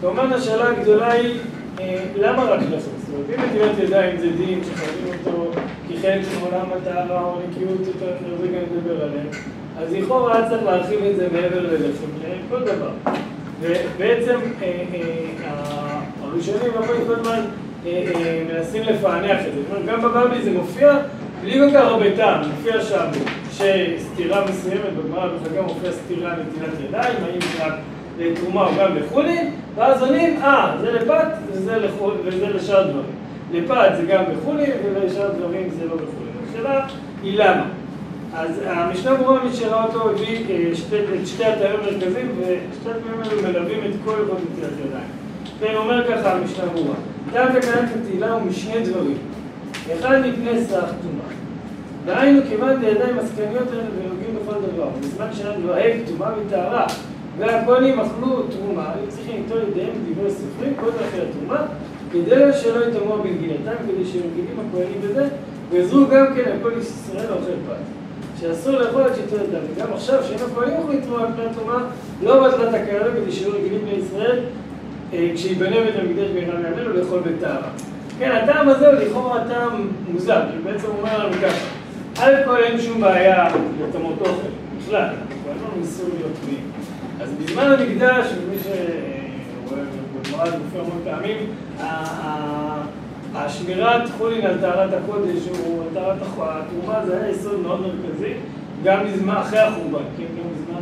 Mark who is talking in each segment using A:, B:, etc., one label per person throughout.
A: כמובן השאלה הגדולה היא, למה רק לחץ? זאת אומרת, אם נטילת ידיים זה דין שחייבים אותו כחלק של עולם הטהרה או נקיות, יותר רגע נדבר עליהם, אז לכאורה היה צריך להרחיב את זה מעבר ללחם, לכל דבר. ובעצם הראשונים בבית כל הזמן מנסים לפענח את זה. גם בבבלי זה מופיע בלי כל כך הרבה טעם, מופיע שם שסתירה מסוימת, בגמרא בחגה מופיע סתירה נטילת ידיים, האם זה רק לתרומה או גם לחולין, ואז עונים, אה, זה לפת וזה, לחול, וזה לשאר דברים. לפת זה גם בחולין ולשאר דברים זה לא בחולין. השאלה היא למה. אז המשנה ברורה, מי שראה אותו, הביא את שתי התארים המרכזיים, ושתי התארים האלו מלווים את כל הלכות נטילת ידיים. כן, אומר ככה המשנה ברורה, טעם תקנת נטילה הוא משני דברים. אחד מפני סך טומאה. דהיינו, כיוון לידיים עסקניות האלה ונוגעים בכל דבר, בזמן שהיה נוהג טומאה מטהרה, והכהנים אכלו תרומה, היו צריכים ליטול ידיהם בדברי סופרים, קודם אחרי התרומה, כדי שלא יטמאו בנגילתם, כדי שמגילים הכהנים בזה, ועזרו גם כן על כל ישראל אוכל פת. שאסור לאכול עד שיטול ידם. וגם עכשיו, שאין הכהנים אוכלים תרומה על פני התרומה, לא בטלת הקהלה, כדי שלא רגילים בני ישראל, כשיבנה בית המקדש בעירם יעמנו לאכול בטהרה. כן, הטעם הזה הוא לכאורה טעם מוזר, כי בעצם הוא אומר לנו ככה, א' כל אין שום בעיה לטמאות אוכל, בכלל, אנחנו לא ניסו להיות טמאים. אז בזמן המקדש, ומי שרואה בגמרא זה מופיע המון פעמים, השמירת חולין על טהרת הקודש או טהרת התרומה זה היה יסוד מאוד מרכזי, גם אחרי החורבן, כן, גם בזמן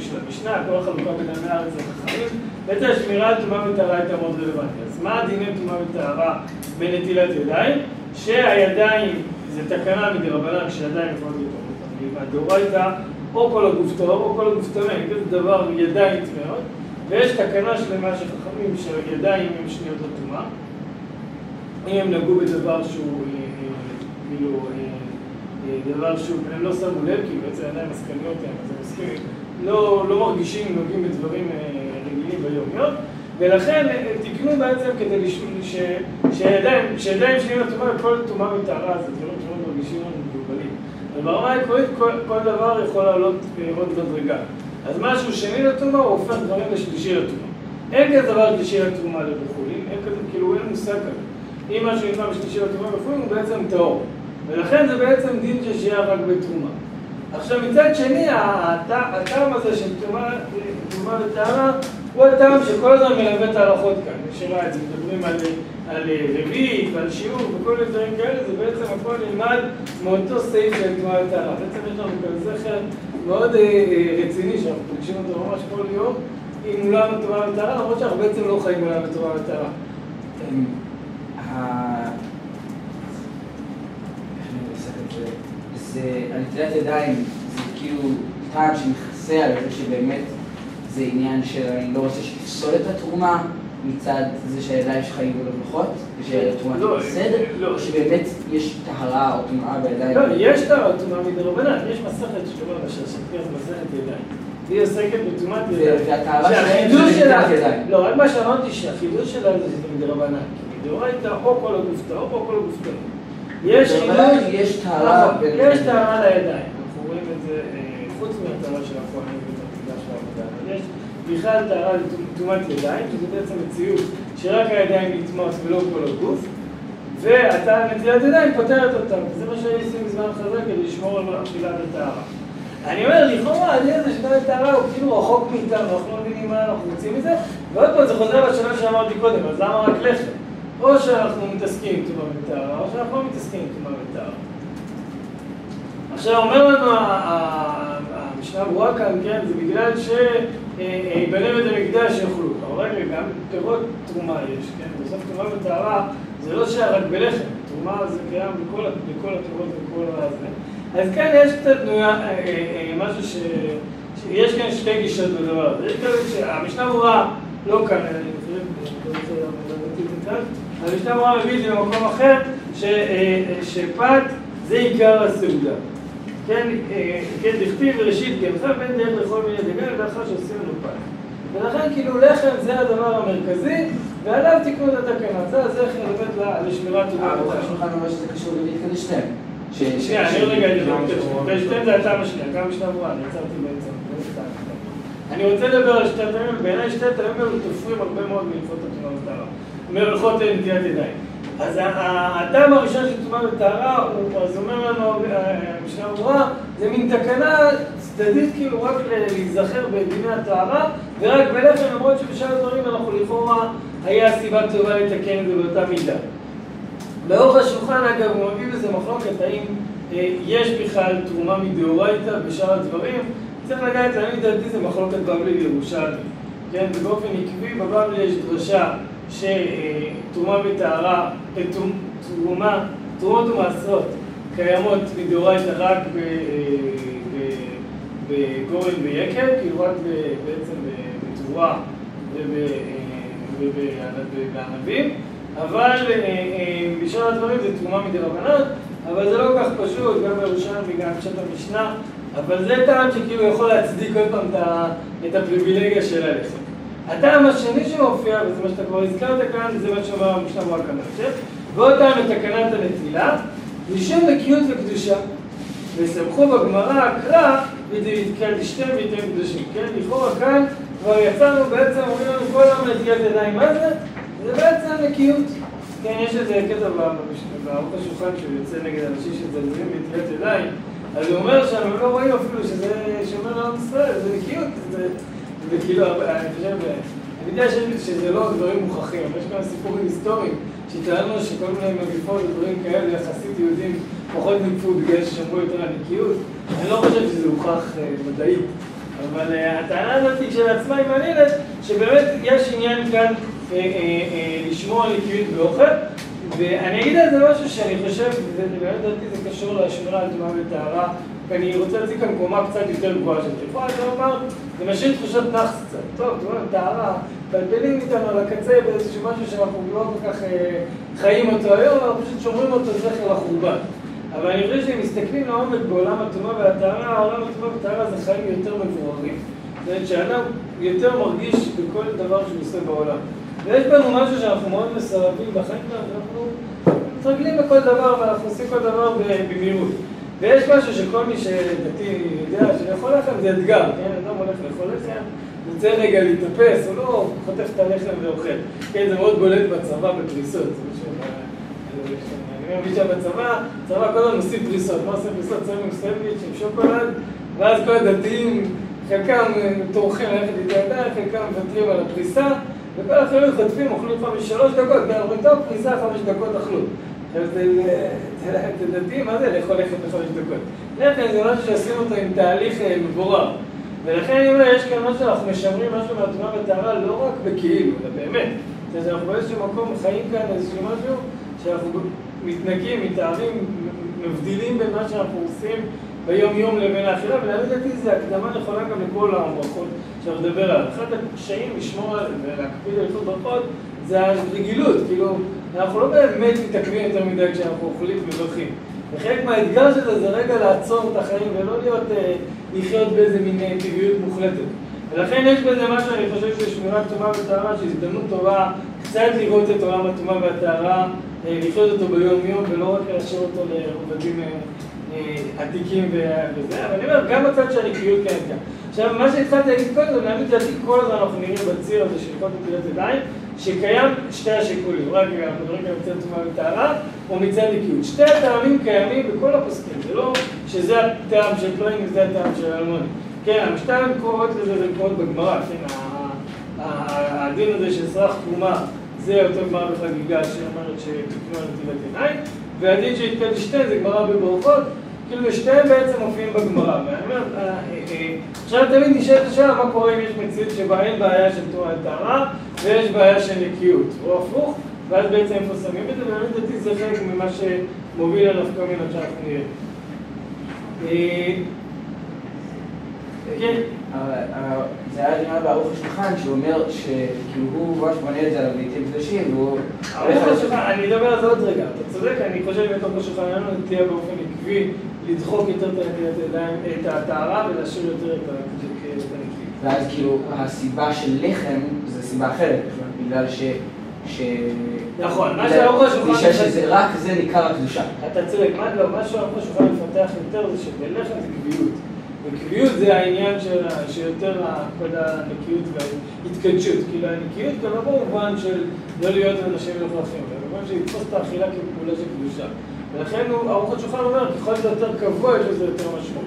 A: של המשנה, כל החלוקה בין עמי הארץ לחכמים, בעצם השמירה על טומאה וטהרה הייתה מאוד רלוונטית. אז מה הדיני טומאה וטהרה בנטילת ידיים? שהידיים, זה תקנה מדרבנן, כשידיים יכולות להיות והדאורייתא, או כל הגוף טהור או כל הגוף טמא, כזה דבר ידיים טמאות, ויש תקנה שלמה של חכמים שידיים הם שניות לטומאה. אם הם נגעו בדבר שהוא, כאילו, דבר שהוא, הם לא שמו לב, כי בעצם ידיים עסקניות הם, אז הם עוסקים לא, לא מרגישים, נוגעים בדברים רגילים ביום-יום, ולכן תיקנו בעצם כדי. שידיים, שידיים שלי לטומאה, כל טומאה מטהרה, זה לנו מבולבלים. אבל ברמה העקרונית כל, כל דבר יכול לעלות עוד מדרגה. אז משהו שני לטומאה הוא הופך דברים לשלישי לטומאה. אין כזה דבר שלישי לטומאה לבחולים, אין כזה, כאילו אין מושג כזה. אם משהו נקרא בשלישי לטומאה לבחולים הוא בעצם טהור. ולכן זה בעצם דין ששיהיה רק בתרומה. עכשיו מצד שני, הטעם הזה של טומאה וטהרה הוא הטעם שכל הזמן מלווה את ההלכות כאן. שראה את זה, מדברים על, על רביעית ועל שיעור וכל מיני דברים כאלה, זה בעצם הכל נלמד מאותו סעיף של טומאה וטהרה. בעצם יש לנו כאן זכר מאוד רציני שאנחנו פוגשים אותו ממש כל יום עם עולם הטומאה וטהרה, למרות שאנחנו בעצם לא חיים עולם הטומאה וטהרה.
B: זה, הנטילת ידיים זה כאילו טעם שמכסה על זה שבאמת זה עניין של אני לא רוצה שתפסול את התרומה מצד זה שהידיים שלך יהיו לברכות, ושהתרומה תהיה בסדר, או שבאמת יש טהרה או טומאה בידיים?
A: לא, יש טהרה או טומאה מדרבנן, יש מסכת שלמה ששתהיה מסכת ידיים. היא עוסקת בטומאת ידיים.
B: והטהרה שלהם זה נטילת ידיים.
A: לא, רק מה שאמרתי שהחידוש שלהם זה מדרבנן. כי מדאורייתא או כל הגוף טהור או כל הגוף טהור. יש חידוש,
B: יש טהרה,
A: יש טהרה לידיים. אנחנו רואים את זה חוץ מהטהרה של הכהנים בתפקידה של העבודה. בכלל טהרה לטומאת ידיים, שזה בעצם מציאות שרק הידיים נטמעות ולא כל הגוף, ואתה נטילת ידיים פותרת אותם. זה מה שהיו עושים בזמן חזק כדי לשמור על אכילת הטהרה. אני אומר, לכאורה, הדין הזה של הטהרה הוא כאילו רחוק מאיתנו, אנחנו לא מבינים מה אנחנו רוצים מזה, ועוד פעם זה חוזר לשאלה שאמרתי קודם, אז למה רק לחם? או שאנחנו מתעסקים עם טומאה וטהרה, או שאנחנו לא מתעסקים עם טומאה וטהרה. עכשיו אומר לנו המשנה ברורה כאן, כן, זה בגלל שיבנה בית המקדש יאכלו. אבל רגע, גם פירות תרומה יש, כן, בסוף טומאה וטהרה זה לא שהיה רק בלחם, תרומה זה קיים בכל הפירות וכל הזה. אז כאן יש קצת משהו ש... יש כאן שתי גישות בדבר הזה. יש כזה שהמשנה ברורה לא כאן, חושב, המשנה ברורה מביא את זה במקום אחר, שפת זה עיקר הסעודה. כן, כן, דכתיב וראשית גנך בין דרך לכל מיני דגן, לאחר שעושים לנו פת. ולכן כאילו לחם זה הדבר המרכזי, ועליו תיקנו את התקנה. זה הזכר באמת לשמירת טומאה.
B: אבל השולחן אומר שזה קשור להתקדש שתיהם.
A: שנייה, אני רגע אדבר. שתיהם זה הטעם השנייה, גם משנה ברורה, אני עצרתי בעצם. אני רוצה לדבר על שתי הטעמים, בעיניי שתי הטעמים האלו תופרים הרבה מאוד מהלכות הטומאה וטהרה, מהלכות נטילת ידיים. אז הטעם הראשון של טומאה וטהרה, אז אומר לנו המשנה ברורה, זה מין תקנה צדדית כאילו רק להיזכר בדיני הטהרה, ורק בלחם, למרות שבשאר הדברים אנחנו לכאורה היה סיבה טובה לתקן את זה באותה מידה. לאורך השולחן, אגב, הוא מביא בזה מחלוקת, האם אה, יש בכלל תרומה מדאורייתא בשאר הדברים, צריך לדעת, אני לדעתי זה מחלוקת בבלי וירושלמי, כן? ובאופן עקבי בבבלי יש דרשה שתרומה וטהרה, אה, תרומה, תרומות ומעשרות קיימות מדאורייתא רק בגורן ויקר, כאילו רק בעצם בתבואה ובענבים, אבל בשאר הדברים זה תרומה מדי רבנן, אבל זה לא כל כך פשוט, גם בירושלים וגם בשעת המשנה, אבל זה טעם שכאילו יכול להצדיק עוד פעם את הפריבילגיה של הלחם. הטעם השני שמופיע, וזה מה שאתה כבר הזכרת כאן, זה מה שאומר המשנה ברק המחשב, ועוד טעם לתקנת הנטילה, משום נקיות וקדושה. וסמכו בגמרא קרא ודהתקל לשתי ויתן קדושים. כן, לכאורה כאן כבר יצאנו בעצם, אומרים לנו כל היום נטילת ידיים, מה זה? זה בעצם נקיות. כן, יש איזה קטע בערוך השולחן שהוא יוצא נגד אנשים שזלזלים בנטילת ידיים, אז הוא אומר הם לא רואים אפילו שזה שומר לעם ישראל, זה נקיות, זה כאילו, אני חושב, אני יודע שזה לא דברים מוכחים, אבל יש כאן סיפורים היסטוריים שטענו שכל מיני מגיפות ודברים כאלה, יחסית יהודים פחות ניגפו בגלל ששמרו יותר על נקיות. אני לא חושב שזה הוכח אה, מדעית, אבל אה, הטענה הזאת כשלעצמה היא מעניינת, שבאמת יש עניין כאן אה, לשמור על נקיות באוכל, ואני אגיד על זה משהו שאני חושב, ובאמת לדעתי זה קשור לשמירה על טומאה וטהרה, ואני רוצה להציג כאן קומה קצת יותר גבוהה של זה. יכולה לומר, זה משאיר תחושת נאחס קצת. טוב, טומאה וטהרה, מבלבלים איתנו על הקצה באיזשהו משהו שאנחנו לא כל כך חיים אותו היום, אנחנו פשוט שומרים אותו זכר לחורבן. אבל אני חושב שאם מסתכלים לעומק בעולם הטומאה והטהרה, העולם הטומאה והטהרה זה חיים יותר מבוררים. זאת אומרת שאדם יותר מרגיש בכל דבר שהוא עושה בעולם. ויש בנו משהו שאנחנו מאוד מסרבים בחיים שלנו, שאנחנו מתרגלים בכל דבר ואנחנו עושים כל דבר במהירות. ויש משהו שכל מי שדתי יודע שלאכול לחם זה אתגר, כן? אדם הולך לאכול לחם, רוצה רגע להתאפס, הוא לא חוטף את הלחם ואוכל. כן, זה מאוד בולט בצבא בפריסות. אני מרגיש שבצבא, צבא כל הזמן עושים פריסות. מה עושים פריסות? שמים סנדוויץ' עם שוקולד, ואז כל הדתיים, חלקם טורחים ללכת איתי ידיים, חלקם מוותרים על הפריסה, וכל החברים חוטפים, אוכלים כבר משלוש דקות, ואומרים, טוב, פריסה חמש דקות אכלו. זה דתיים, מה זה לאכול לחם בחמש דקות? לחם זה משהו שעשינו אותו עם תהליך אה, מבורר. ולכן אני אומר, יש כאן משהו, שאנחנו משמרים משהו מהתורה וטהרה לא רק בכאילו, אלא באמת. זאת אומרת, אנחנו באיזשהו מקום חיים כאן איזשהו משהו שאנחנו מתנקים, מתארים, מבדילים בין מה שאנחנו עושים ביום-יום לבין האכילה, ולדעתי זה הקדמה נכונה גם לכל הברכות שאנחנו נדבר עליו. אחד הקשיים לשמור ולהקפיד על כל ברכות זה הרגילות, כאילו, אנחנו לא באמת מתעכבים יותר מדי כשאנחנו אוכלים ומברכים. וחלק מהאתגר של זה זה רגע לעצור את החיים ולא להיות, אה, לחיות באיזה מין אה, טבעיות מוחלטת. ולכן יש בזה משהו, אני חושב, של שמירת טומאה וטהרה, שהיא הזדמנות טובה קצת לראות את עולם הטומאה והטהרה אה, לחיות אותו ביום-יום ולא רק להשאיר אותו לעובדים אה, אה, עתיקים וזה, אבל אני אומר, גם בצד של הנקיות כן כאן. עכשיו, מה שהתחלתי להגיד קודם, זה להעמיד לדעתי כל הזמן אנחנו נראים בציר הזה של כל נטילת ידיים, שקיים שתי השיקולים, רק אנחנו מדברים כאן מצד תרומה וטהרה, או מצד נקיות. שתי הטעמים קיימים בכל הפוסקים, זה לא שזה הטעם של פלוין וזה הטעם של אלמוני. כן, המשתיים קוראות לזה, זה קוראות בגמרא, כן, הדין הזה של סרח תרומה זה אותו גמרא בחגיגה שאומרת שתקנו על נטילת עיניים, והדין שהתקד שתי זה גמרא בברכות, כאילו שתיהם בעצם מופיעים בגמרא. אה, אה, אה, עכשיו תמיד נשאלת השאלה מה קורה אם יש מציאות שבה אין בעיה של תרומת טהרה ויש בעיה של נקיות, או הפוך, ואז בעצם איפה שמים את זה, ואני לדעתי זה חלק ממה שמוביל אליו כל מיני שאנחנו נראה.
B: כן. זה היה נראה בערוך השולחן, שהוא אומר שכאילו הוא ממש בונה את זה על הביתים קדושים, והוא...
A: ערוך השולחן, אני אדבר על זה עוד רגע. אתה צודק, אני חושב שבתוך השולחן היה לנו נטייה באופן עקבי לדחוק יותר את הטהרה ולהשאיר יותר את הנקיות.
B: ואז כאילו הסיבה של לחם זה סיבה אחרת, בגלל ש...
A: נכון, מה שהערוך השולחן...
B: רק זה ניכר הקדושה.
A: אתה צודק, מה שערוך השולחן מפתח יותר זה שבלחם זה קביעות. וקביעות זה העניין של, שיותר ההקפדה על הנקיות וההתקדשות. כאילו הנקיות גם לא במובן של לא להיות אנשים מלוכלכים, אלא במובן של לתפוס את האכילה כפעולה של קדושה. ולכן ארוחת שולחן אומר, ככל שזה יותר קבוע, יש לזה יותר משמעות.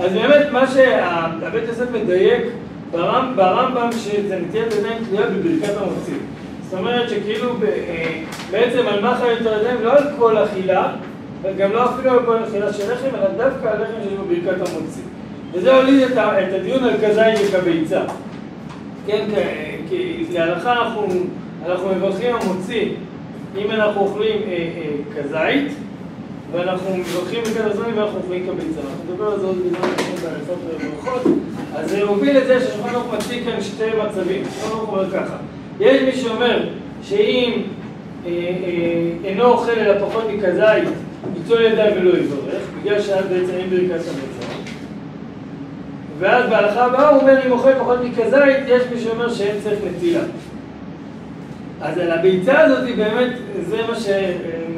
A: אז באמת, מה שהבית יוסף מדייק ברמב, ברמב"ם, שזה נטיית ידיים תלויה בברכת המוציא. זאת אומרת שכאילו אה, בעצם על מה חיים יותר ידיים, לא על כל אכילה, וגם לא אפילו על כל אכילה של לחם, אלא דווקא על לחם שיש בו ברכת המוציא. וזה הוליד את, את הדיון על כזית וכביצה. כן, כי להלכה אנחנו, אנחנו מברכים המוציא אם אנחנו אוכלים אה, אה, כזית, ואנחנו מברכים בקד הזמנים ואנחנו אוכלים כביצה. אנחנו נדבר על זה עוד בזמן וברכות. אז זה מוביל את זה ששולחן ערוך מציג כאן שתי מצבים. שולחן ערוך אומר ככה, יש מי שאומר שאם אה, אה, אינו אוכל אלא פחות מכזית, ייצור ידיים ולא יברך, בגלל שאז בעצם אין ברכת המזון. ואז בהלכה הבאה הוא אומר, אם אוכל פחות מכזית, יש מי שאומר שאין צריך נטילה. אז על הביצה הזאת באמת, זה מה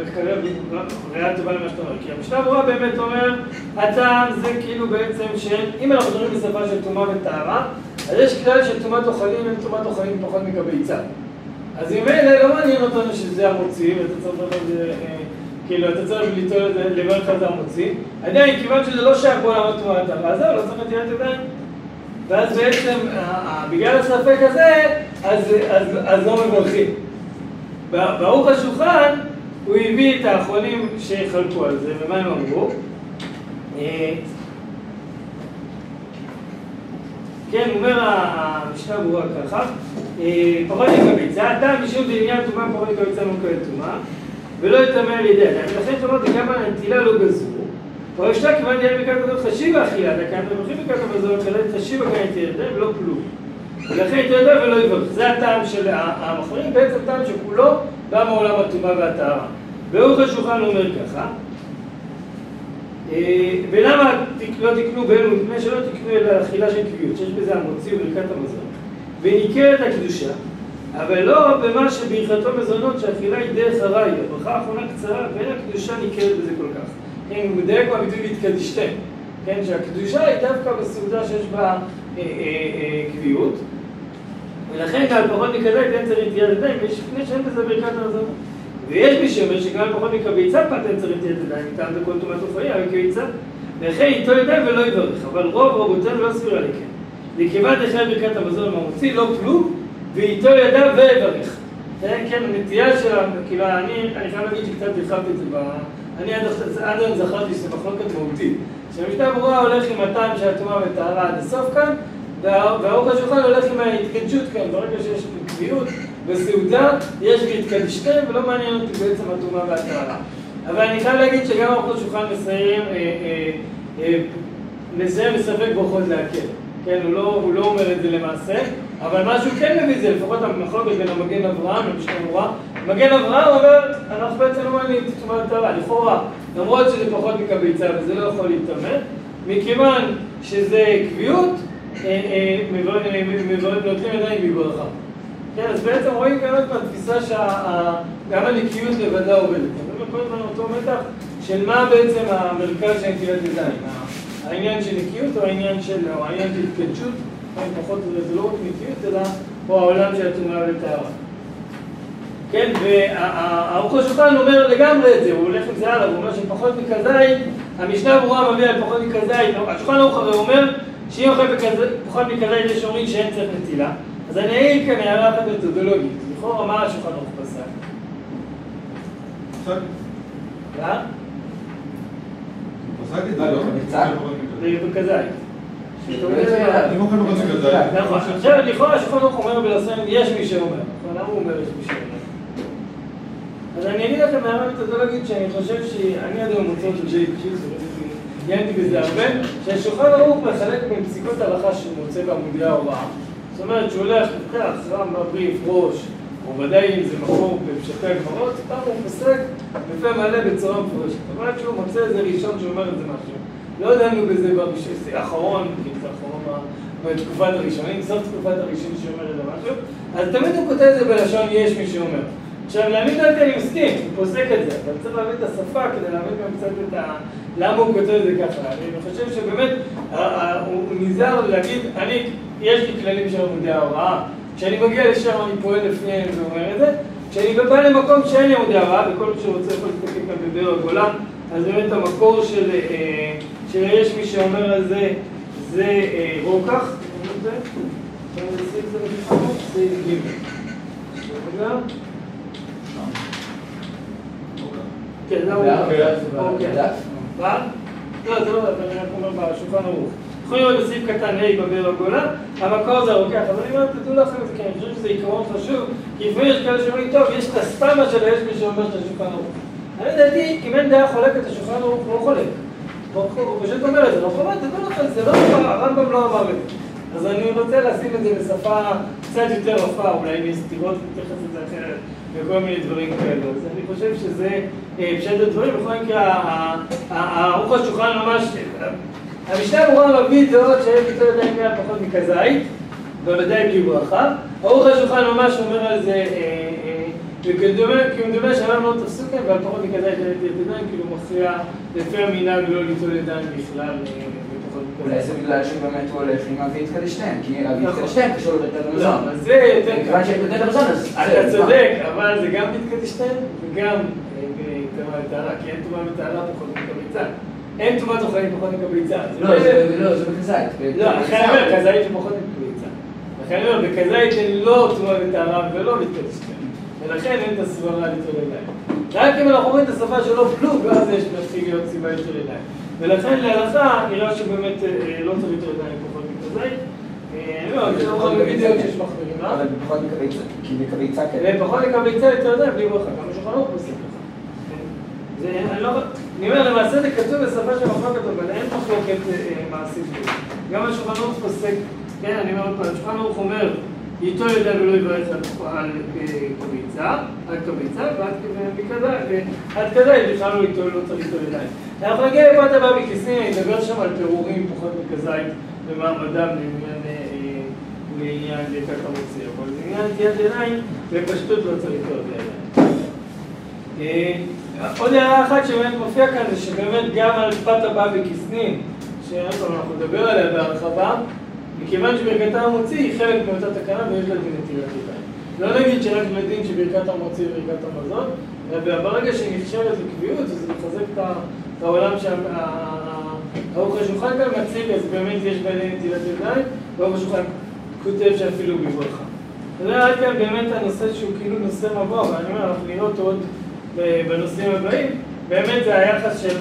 A: שמחקרי ראייה טובה למה שאתה אומר. כי המשנה ברורה באמת אומר, הטעם זה כאילו בעצם שאם אנחנו מדברים בשפה של טומאה וטהרה, אז יש כלל של טומאת אוכלים, הם טומאת אוכלים פחות מכביצה. אז אם אלה לא מעניין אותנו שזה המוציא, ואתה צריך לדבר כאילו, אתה צריך ליטול את זה, לברך על זה המוציא. עדיין, כיוון שזה לא שייך בעולם התמונה הטהרה, זהו, לא צריך נטילת ידיים. ואז בעצם, בגלל הספק הזה, אז, אז, אז לא מברכים. ברוך השולחן, הוא הביא את האחרונים שחלקו על זה, ומה הם אמרו? אה, כן, אומר המשנה ברורה ככה, אה, פחות יקביצה, הטעם משום דעניין טומאה פחות יקביצה לא מקבל טומאה ולא יטמא על ידי אדם, ולכן שאמרת גם על הנטילה לא גזרו, או ישתה כיוון דעה בקעת המזון חשיב האכילה, דקה ומחים בקעת המזון, חלק חשיב הקעת ידיים ולא כלום. ולכן יתרדה ולא יברך. זה הטעם של המחרים, בעצם טעם שכולו בא מעולם הטומאה והטהרה. ברוך השולחן אומר ככה, אה, ולמה לא תקנו באלו מפני שלא תקנו אלא אכילה של קביעות, שיש בזה המוציא וברכת המזון, וניכרת הקדושה, אבל לא במה שברכתו מזונות שהאכילה היא דרך הרי, הברכה האחרונה קצרה ואין הקדושה ניכרת בזה כל כך. כן, הוא מדייק בביטוי להתקדישתם, כן, שהקדושה היא דווקא בסעודה שיש בה אה, אה, קביעות, ולכן גם פחות מכזה אין צריך נטיית ידיים, לפני שאין בזה ברכת המזונות. ויש מי שאומר שגם פחות מכביצה פת צריך נטיית ידיים, מטעם זה כל תומת עופרי, אבל כביצה, וכן איתו ידיים ולא יברך, אבל רוב רבותינו לא סבירה לכן. לכיוון דחי ברכת המזון מהמוציא לא כלום, ואיתו ידע ויברך. כן, הנטייה של, כאילו, אני, חייב להגיד שקצת הרחבתי את זה ב... אני עד היום זכרתי שזה מחלוקת מהותית. שהמשנה ברורה הולך עם הטעם של הטומאה וטהרה עד הסוף כאן, והאורך השולחן הולך עם ההתקדשות כאן. ברגע שיש קביעות וסעודה, יש והתקדשתם, ולא מעניין אותי בעצם הטומאה והטהרה. אבל אני חייב להגיד שגם האורך השולחן מסיים, אה, אה, אה, מסיים בספק ברכות להקל. כן, הוא לא, הוא לא אומר את זה למעשה, אבל מה שהוא כן מביא זה לפחות המחלוקת בין המגן אברהם למשנה ברורה. מגן אברהם אומר, אנחנו בעצם לא מעניינים את תשומת הטהרה, לכאורה, למרות שזה פחות מקביצה וזה לא יכול להתאמן, מכיוון שזה קביעות, נוטלים ידיים בברכה. כן, אז בעצם רואים גם את התפיסה שגם הנקיות לבדה עובדת. זה כל הזמן אותו מתח של מה בעצם המרכז של נטילת ידיים. העניין של נקיות או העניין של, או התקדשות, פחות זה לא רק נקיות, אלא פה העולם של הטומאה וטהרה. כן, והארוכו שולחן אומר לגמרי את זה, הוא הולך עם זה הלאה, הוא אומר שפחות מכזית, המשנה ברורה מביא על פחות מכזית, השולחן ערוך הרי אומר שאם אוכל פחות מכזית יש אומרים שאין צריך נטילה, אז אני אעיר כאן הערה אחת מתודולוגית, לכאורה מה השולחן ערוך פסק?
C: פסק.
A: מה?
C: פסק את זה, לא? אם אוכל פחות מכזית.
A: נכון, עכשיו לכאורה השולחן ערוך אומר בלסן, יש מי שאומר, נכון? למה הוא אומר יש מי שאומר? אז אני אגיד לכם הערה מתודולוגית שאני חושב שאני עד היום מוצא אותו שלי קשיב, עיינתי בזה הרבה, שהשולחן ערוך מחלק בין פסיקות הלכה שהוא מוצא בעמודי ההוראה. זאת אומרת שהוא הולך, לוקח רמב"ם, בריף, ראש, או ודאי אם זה מקור בפשטי הגמרות, פעם הוא פוסק בפה מלא בצורה מפורשת. זאת אומרת שהוא מוצא איזה ראשון שאומר את זה משהו. לא דנו בזה האחרון, כי זה האחרון בתקופת הראשונים, סוף תקופת הראשון שאומר את זה משהו, אז תמיד הוא כותב את זה בלשון יש מי שאומר. עכשיו, להבין דעתי אני מסכים, הוא פוסק את זה, אבל צריך להבין את השפה כדי להבין גם קצת את, ה, למה הוא כותב את זה ככה? אני חושב שבאמת, הוא נזהר להגיד, אני, יש לי כללים של עמודי ההוראה, כשאני מגיע לשם אני פועל לפיהם ואומר את זה, כשאני בא למקום שאין לי עמודי ההוראה, וכל מי שרוצה יכול להסתכל כאן בבאר הגולן, אז באמת המקור של, אה, של יש מי שאומר על זה, זה אה, רוקח, זה כן, זה אוקיי. לא, זה לא, אני רק אומר בשולחן ערוך. יכולים לראות בסעיף קטן ה' בבאר הגולה, המקור זה הרוקח, אבל אני אומר, תדעו לכם את זה, כי אני חושב שזה עיקרון חשוב, כי לפעמים יש כאלה שאומרים, טוב, יש את הסתמה של היש מי שאומר את השולחן ערוך. אני לדעתי, אם אין דעה חולקת, השולחן ערוך לא חולק. הוא פשוט אומר את זה, לא חולק, תדעו לכם, זה לא אמר, הרמב"ם לא אמר את זה. אז אני רוצה לשים את זה בשפה קצת יותר רפה, אולי אם יש סתירות, נתייחס לזה אחרת, וכל מיני דברים כאלו. אז אני חושב שזה פשט הדברים, בכל מקרה, ערוך השולחן ממש, המשנה אמורה להביא דעות שהם יותר ידיים מעט פחות מכזית, בוודאי בלי ברכה. ערוך השולחן ממש אומר על זה, כי הוא מדבר שהרב לא תפסו כאן, ועל פחות מכזית ידיים, כאילו מופיע לפי המנהג לא ליטול ידיים בכלל.
B: אולי זה בגלל שבאמת הוא הולך עם אבי יתקדשתיין, כי אבי יתקדשתיין קשור לבית המזון.
A: לא, זה יותר...
B: מכיוון שבית המזון אז...
A: אתה צודק, אבל זה גם מתקדשתיין וגם טומאה וטהרה, כי אין טומאה וטהרה פחות מקביצה. אין טומאת אוכלים פחות מקביצה.
B: לא, זה בכזית.
A: לא, לכן אני אומר, כזית זה פחות מקביצה. לכן אני אומר, בכזית אין לא טומאה וטהרה ולא מתקדשתיין. ולכן אין את הסברה ליטול ידיים. רק אם אנחנו רואים את השפה שלו פלוג, אז יש מתחיל להיות סיבה ליטול ידיים. ולכן להלכה נראה שבאמת לא צריך יותר ידיים פחות מחמירים, אה?
B: אבל פחות מקביצה, כי מקביצה כן.
A: ופחות מקביצה יותר ידיים בלי ברכה, גם ערוך אני לא... אני אומר, למעשה זה כתוב בשפה של מחלוקת, אבל אין מחלוקת מעשית. גם השולחן ערוך פוסק, כן, אני אומר עוד פעם, השולחן ערוך אומר, ייטול ידיים ולא יברך על קביצה, על קביצה, ועד כזית בכלל לא ייטול, לא צריך ליטול ידיים. אנחנו נגיע לפרט הבא בכיסים, אני אדבר שם על פירורים פחות מכזית ומעמדם לעניין ברכת המוציא, אבל לעניין נטיית ידיים, בפשטות לא צריך ליטול ידיים. עוד הערה אחת שבאמת מופיע כאן, זה שבאמת גם על פת הבא בכיסנים, שאנחנו נדבר עליה בהרחבה, מכיוון שברכת המוציא היא חלק מאותה תקנה ויש לה דין נטילת ידיים. לא נגיד שרק לדין שברכת המוציא היא ברכת המזון, אלא ברגע שהיא נחשבת לקביעות, זה מחזק את העולם שהארוך השולחן כאן מציג, אז באמת יש דין נטילת ידיים, וארוך השולחן כותב שאפילו בברכה. זה רק כאן באמת הנושא שהוא כאילו נושא מבוא, אבל אני אומר, אנחנו נראה אותו עוד בנושאים הבאים, באמת זה היחס של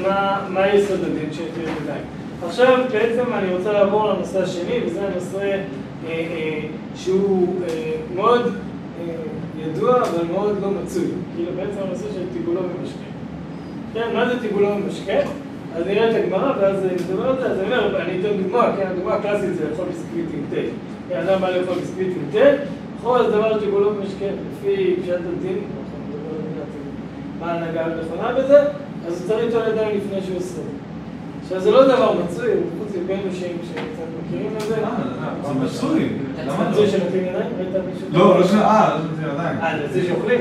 A: מה יסוד הדין של נטילת ידיים. עכשיו בעצם אני רוצה לעבור לנושא השני, וזה הנושא אה, אה, שהוא אה, מאוד אה, ידוע, אבל מאוד לא מצוי. כאילו בעצם הנושא של טיבולו ומשקה. כן, מה זה טיבולו ומשקה? אז נראה את הגמרא, ואז נדבר על זה, אז אני אומר, אני אתן דוגמה, כן, הדוגמה הקלאסית זה לאכול ביסקוויט עם תה. כן, אדם בא לאכול ביסקוויט עם תה, יכול אז דבר טיבולו ומשקה, לפי פשט הדין, על זה, מה ההנהגה הנכונה בזה, אז הוא צריך ליטול ידיים לפני שהוא עושה. עכשיו זה לא דבר מצוי, חוץ מבין אנשים שקצת מכירים את זה.
C: זה מצוי. למה
A: מצוי שנותנים ידיים? ראית מישהו?
C: לא, לא ש... אה, לא שנותנים ידיים.
A: אה, זה שאוכלים.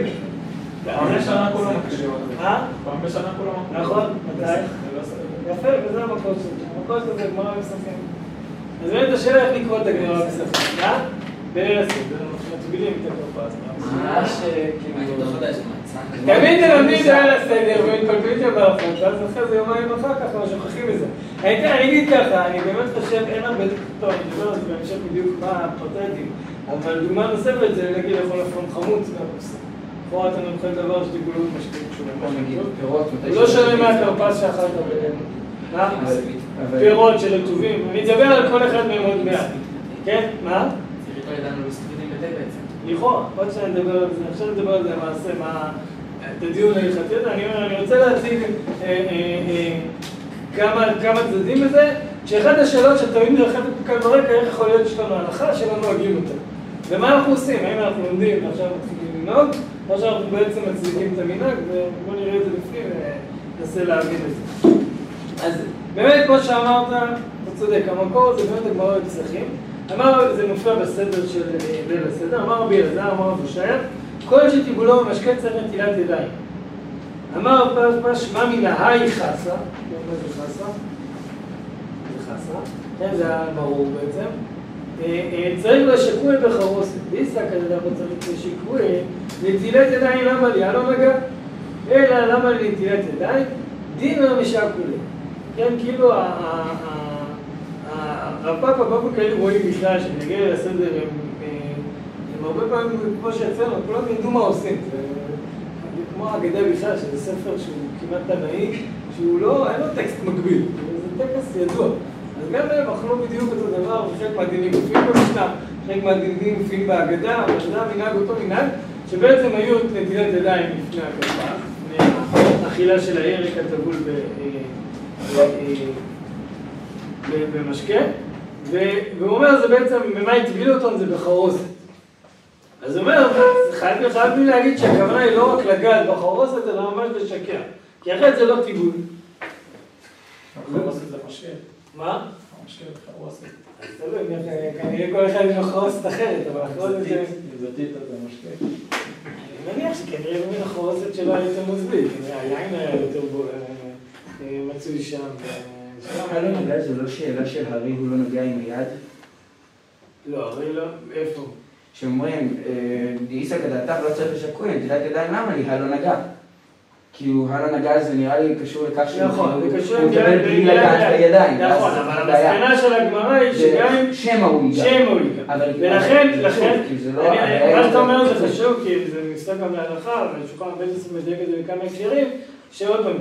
D: פעם בשנה כולם מקשיבים.
A: אה?
D: פעם בשנה כולם מקשיבים.
A: נכון, מתי? יפה, וזה המקור שלי. המקור שלי זה גמרא בפסחים. אז באמת השאלה איך לקרוא את הגמרא בפסחים. אה? אנחנו מטבילים את הכרפה הזאת.
B: ממש כאילו...
A: תמיד תלמדים את ליל הסדר ומתפלפלים שם ברכות, ואז אחרי זה יומיים אחר כך כבר שוכחים מזה. אני אגיד ככה, אני באמת חושב, אין הרבה... טוב, אני אדבר על זה בהמשך בדיוק מה הפרטטים, אבל דוגמה נוספת זה להגיד יכול לפעמים חמוץ מהפסק. לכאורה אתה נאכל דבר שטיפולו משקיעים קשורים. הוא לא שונה מהכרפס שאכלת בינינו. מה? פירות של רטובים. אני אדבר על כל אחד מהם עוד מעט. כן? מה? לכאורה, עוד שניה נדבר על זה, עכשיו נדבר על זה למעשה, מה... את הדיון ההלכתי הזה, אני רוצה להציג כמה צדדים בזה, שאחת השאלות שתמיד נלחמת כאן ברקע, איך יכול להיות שיש לנו הלכה שלא נוהגים אותה. ומה אנחנו עושים? האם אנחנו לומדים ועכשיו מתחילים לנהוג, או שאנחנו בעצם מצדיקים את המנהג, ובואו נראה את זה לפנים וננסה להבין את זה. אז באמת, כמו שאמרת, אתה צודק, המקור זה באמת הגמרא בפסחים. אמר, זה מופיע בסדר של ליל הסדר, אמר רבי אלעזר, אמר רבי שייך, כל שטיבולו במשקה צריך נטילת ידיים. אמר פרש שמע מן ההי חסה, כן, מה זה חסה? זה חסה, כן, זה היה ברור בעצם. אה, אה, צריך לשקוי בחרוסת, ביסק כזה אנחנו צריך לשקוי, נטילת ידיים למה לי? הלא נגע. אלא למה לי נטילת ידיים? דין או משקולי. כן, כאילו הרב פאפה באופן כללי רואים בכלל שנגיע לסדר הם הרבה פעמים, כמו שאצלנו, כולם ידעו מה עושים. זה כמו האגדה בכלל, שזה ספר שהוא כמעט תנאי, שהוא לא, אין לו טקסט מקביל, זה טקסט ידוע. אז גם הם אכלו בדיוק אותו דבר, וחלק מהדינים מופיעים במשנה, חלק מהדינים מופיעים בהגדה, אבל זה המנהג אותו מנהג, שבעצם היו את נטילת ידיים לפני הכפה, לפני אכילה של הירק הטבול ב- במשקה, והוא אומר, זה בעצם, ממה הטבילו אותו? זה בחרוזת. אז הוא אומר, חייב לי להגיד שהכוונה היא לא רק לגעת בחרוזת, אלא ממש לשקר. כי אחרת זה לא טיבול.
D: חרוסת זה משקה.
A: מה?
D: משקה וחרוסת.
A: אז תלוי, כנראה- כנראה כל אחד עם החרוזת אחרת, אבל החרוזת זה...
D: זה טיטה זה משקה.
A: אני מניח שכנראה באמת החרוזת שלו היה יותר כנראה היין היה יותר אה, אה, מצוי שם. ו- שם-
B: הלא נגע זו לא שאלה של הרי הוא לא נוגע עם היד?
A: לא, הרי לא, איפה?
B: שאומרים, דאיסא כדעתך לא צריך לשקוי, נטילת ידיים למה לי? הלא נגע. כאילו, הלא נגע זה נראה לי קשור לכך שהוא
A: נכון,
B: כאילו-
A: יד-
B: בלי לגעת
A: יד.
B: בידיים.
A: נכון, אבל. המסקנה של הגמרא היא שגם אם...
B: שמא הוא ייגע.
A: שם הוא ייגע.
B: אבל-
A: ולכן,
B: אבל זה
A: לכן,
B: זה לא-
A: מה שאתה אומר זה חשוב, כי זה נפסק גם להלכה, ושולחן בית ישראל מדייק את זה בכמה הקשרים, שעוד פעם,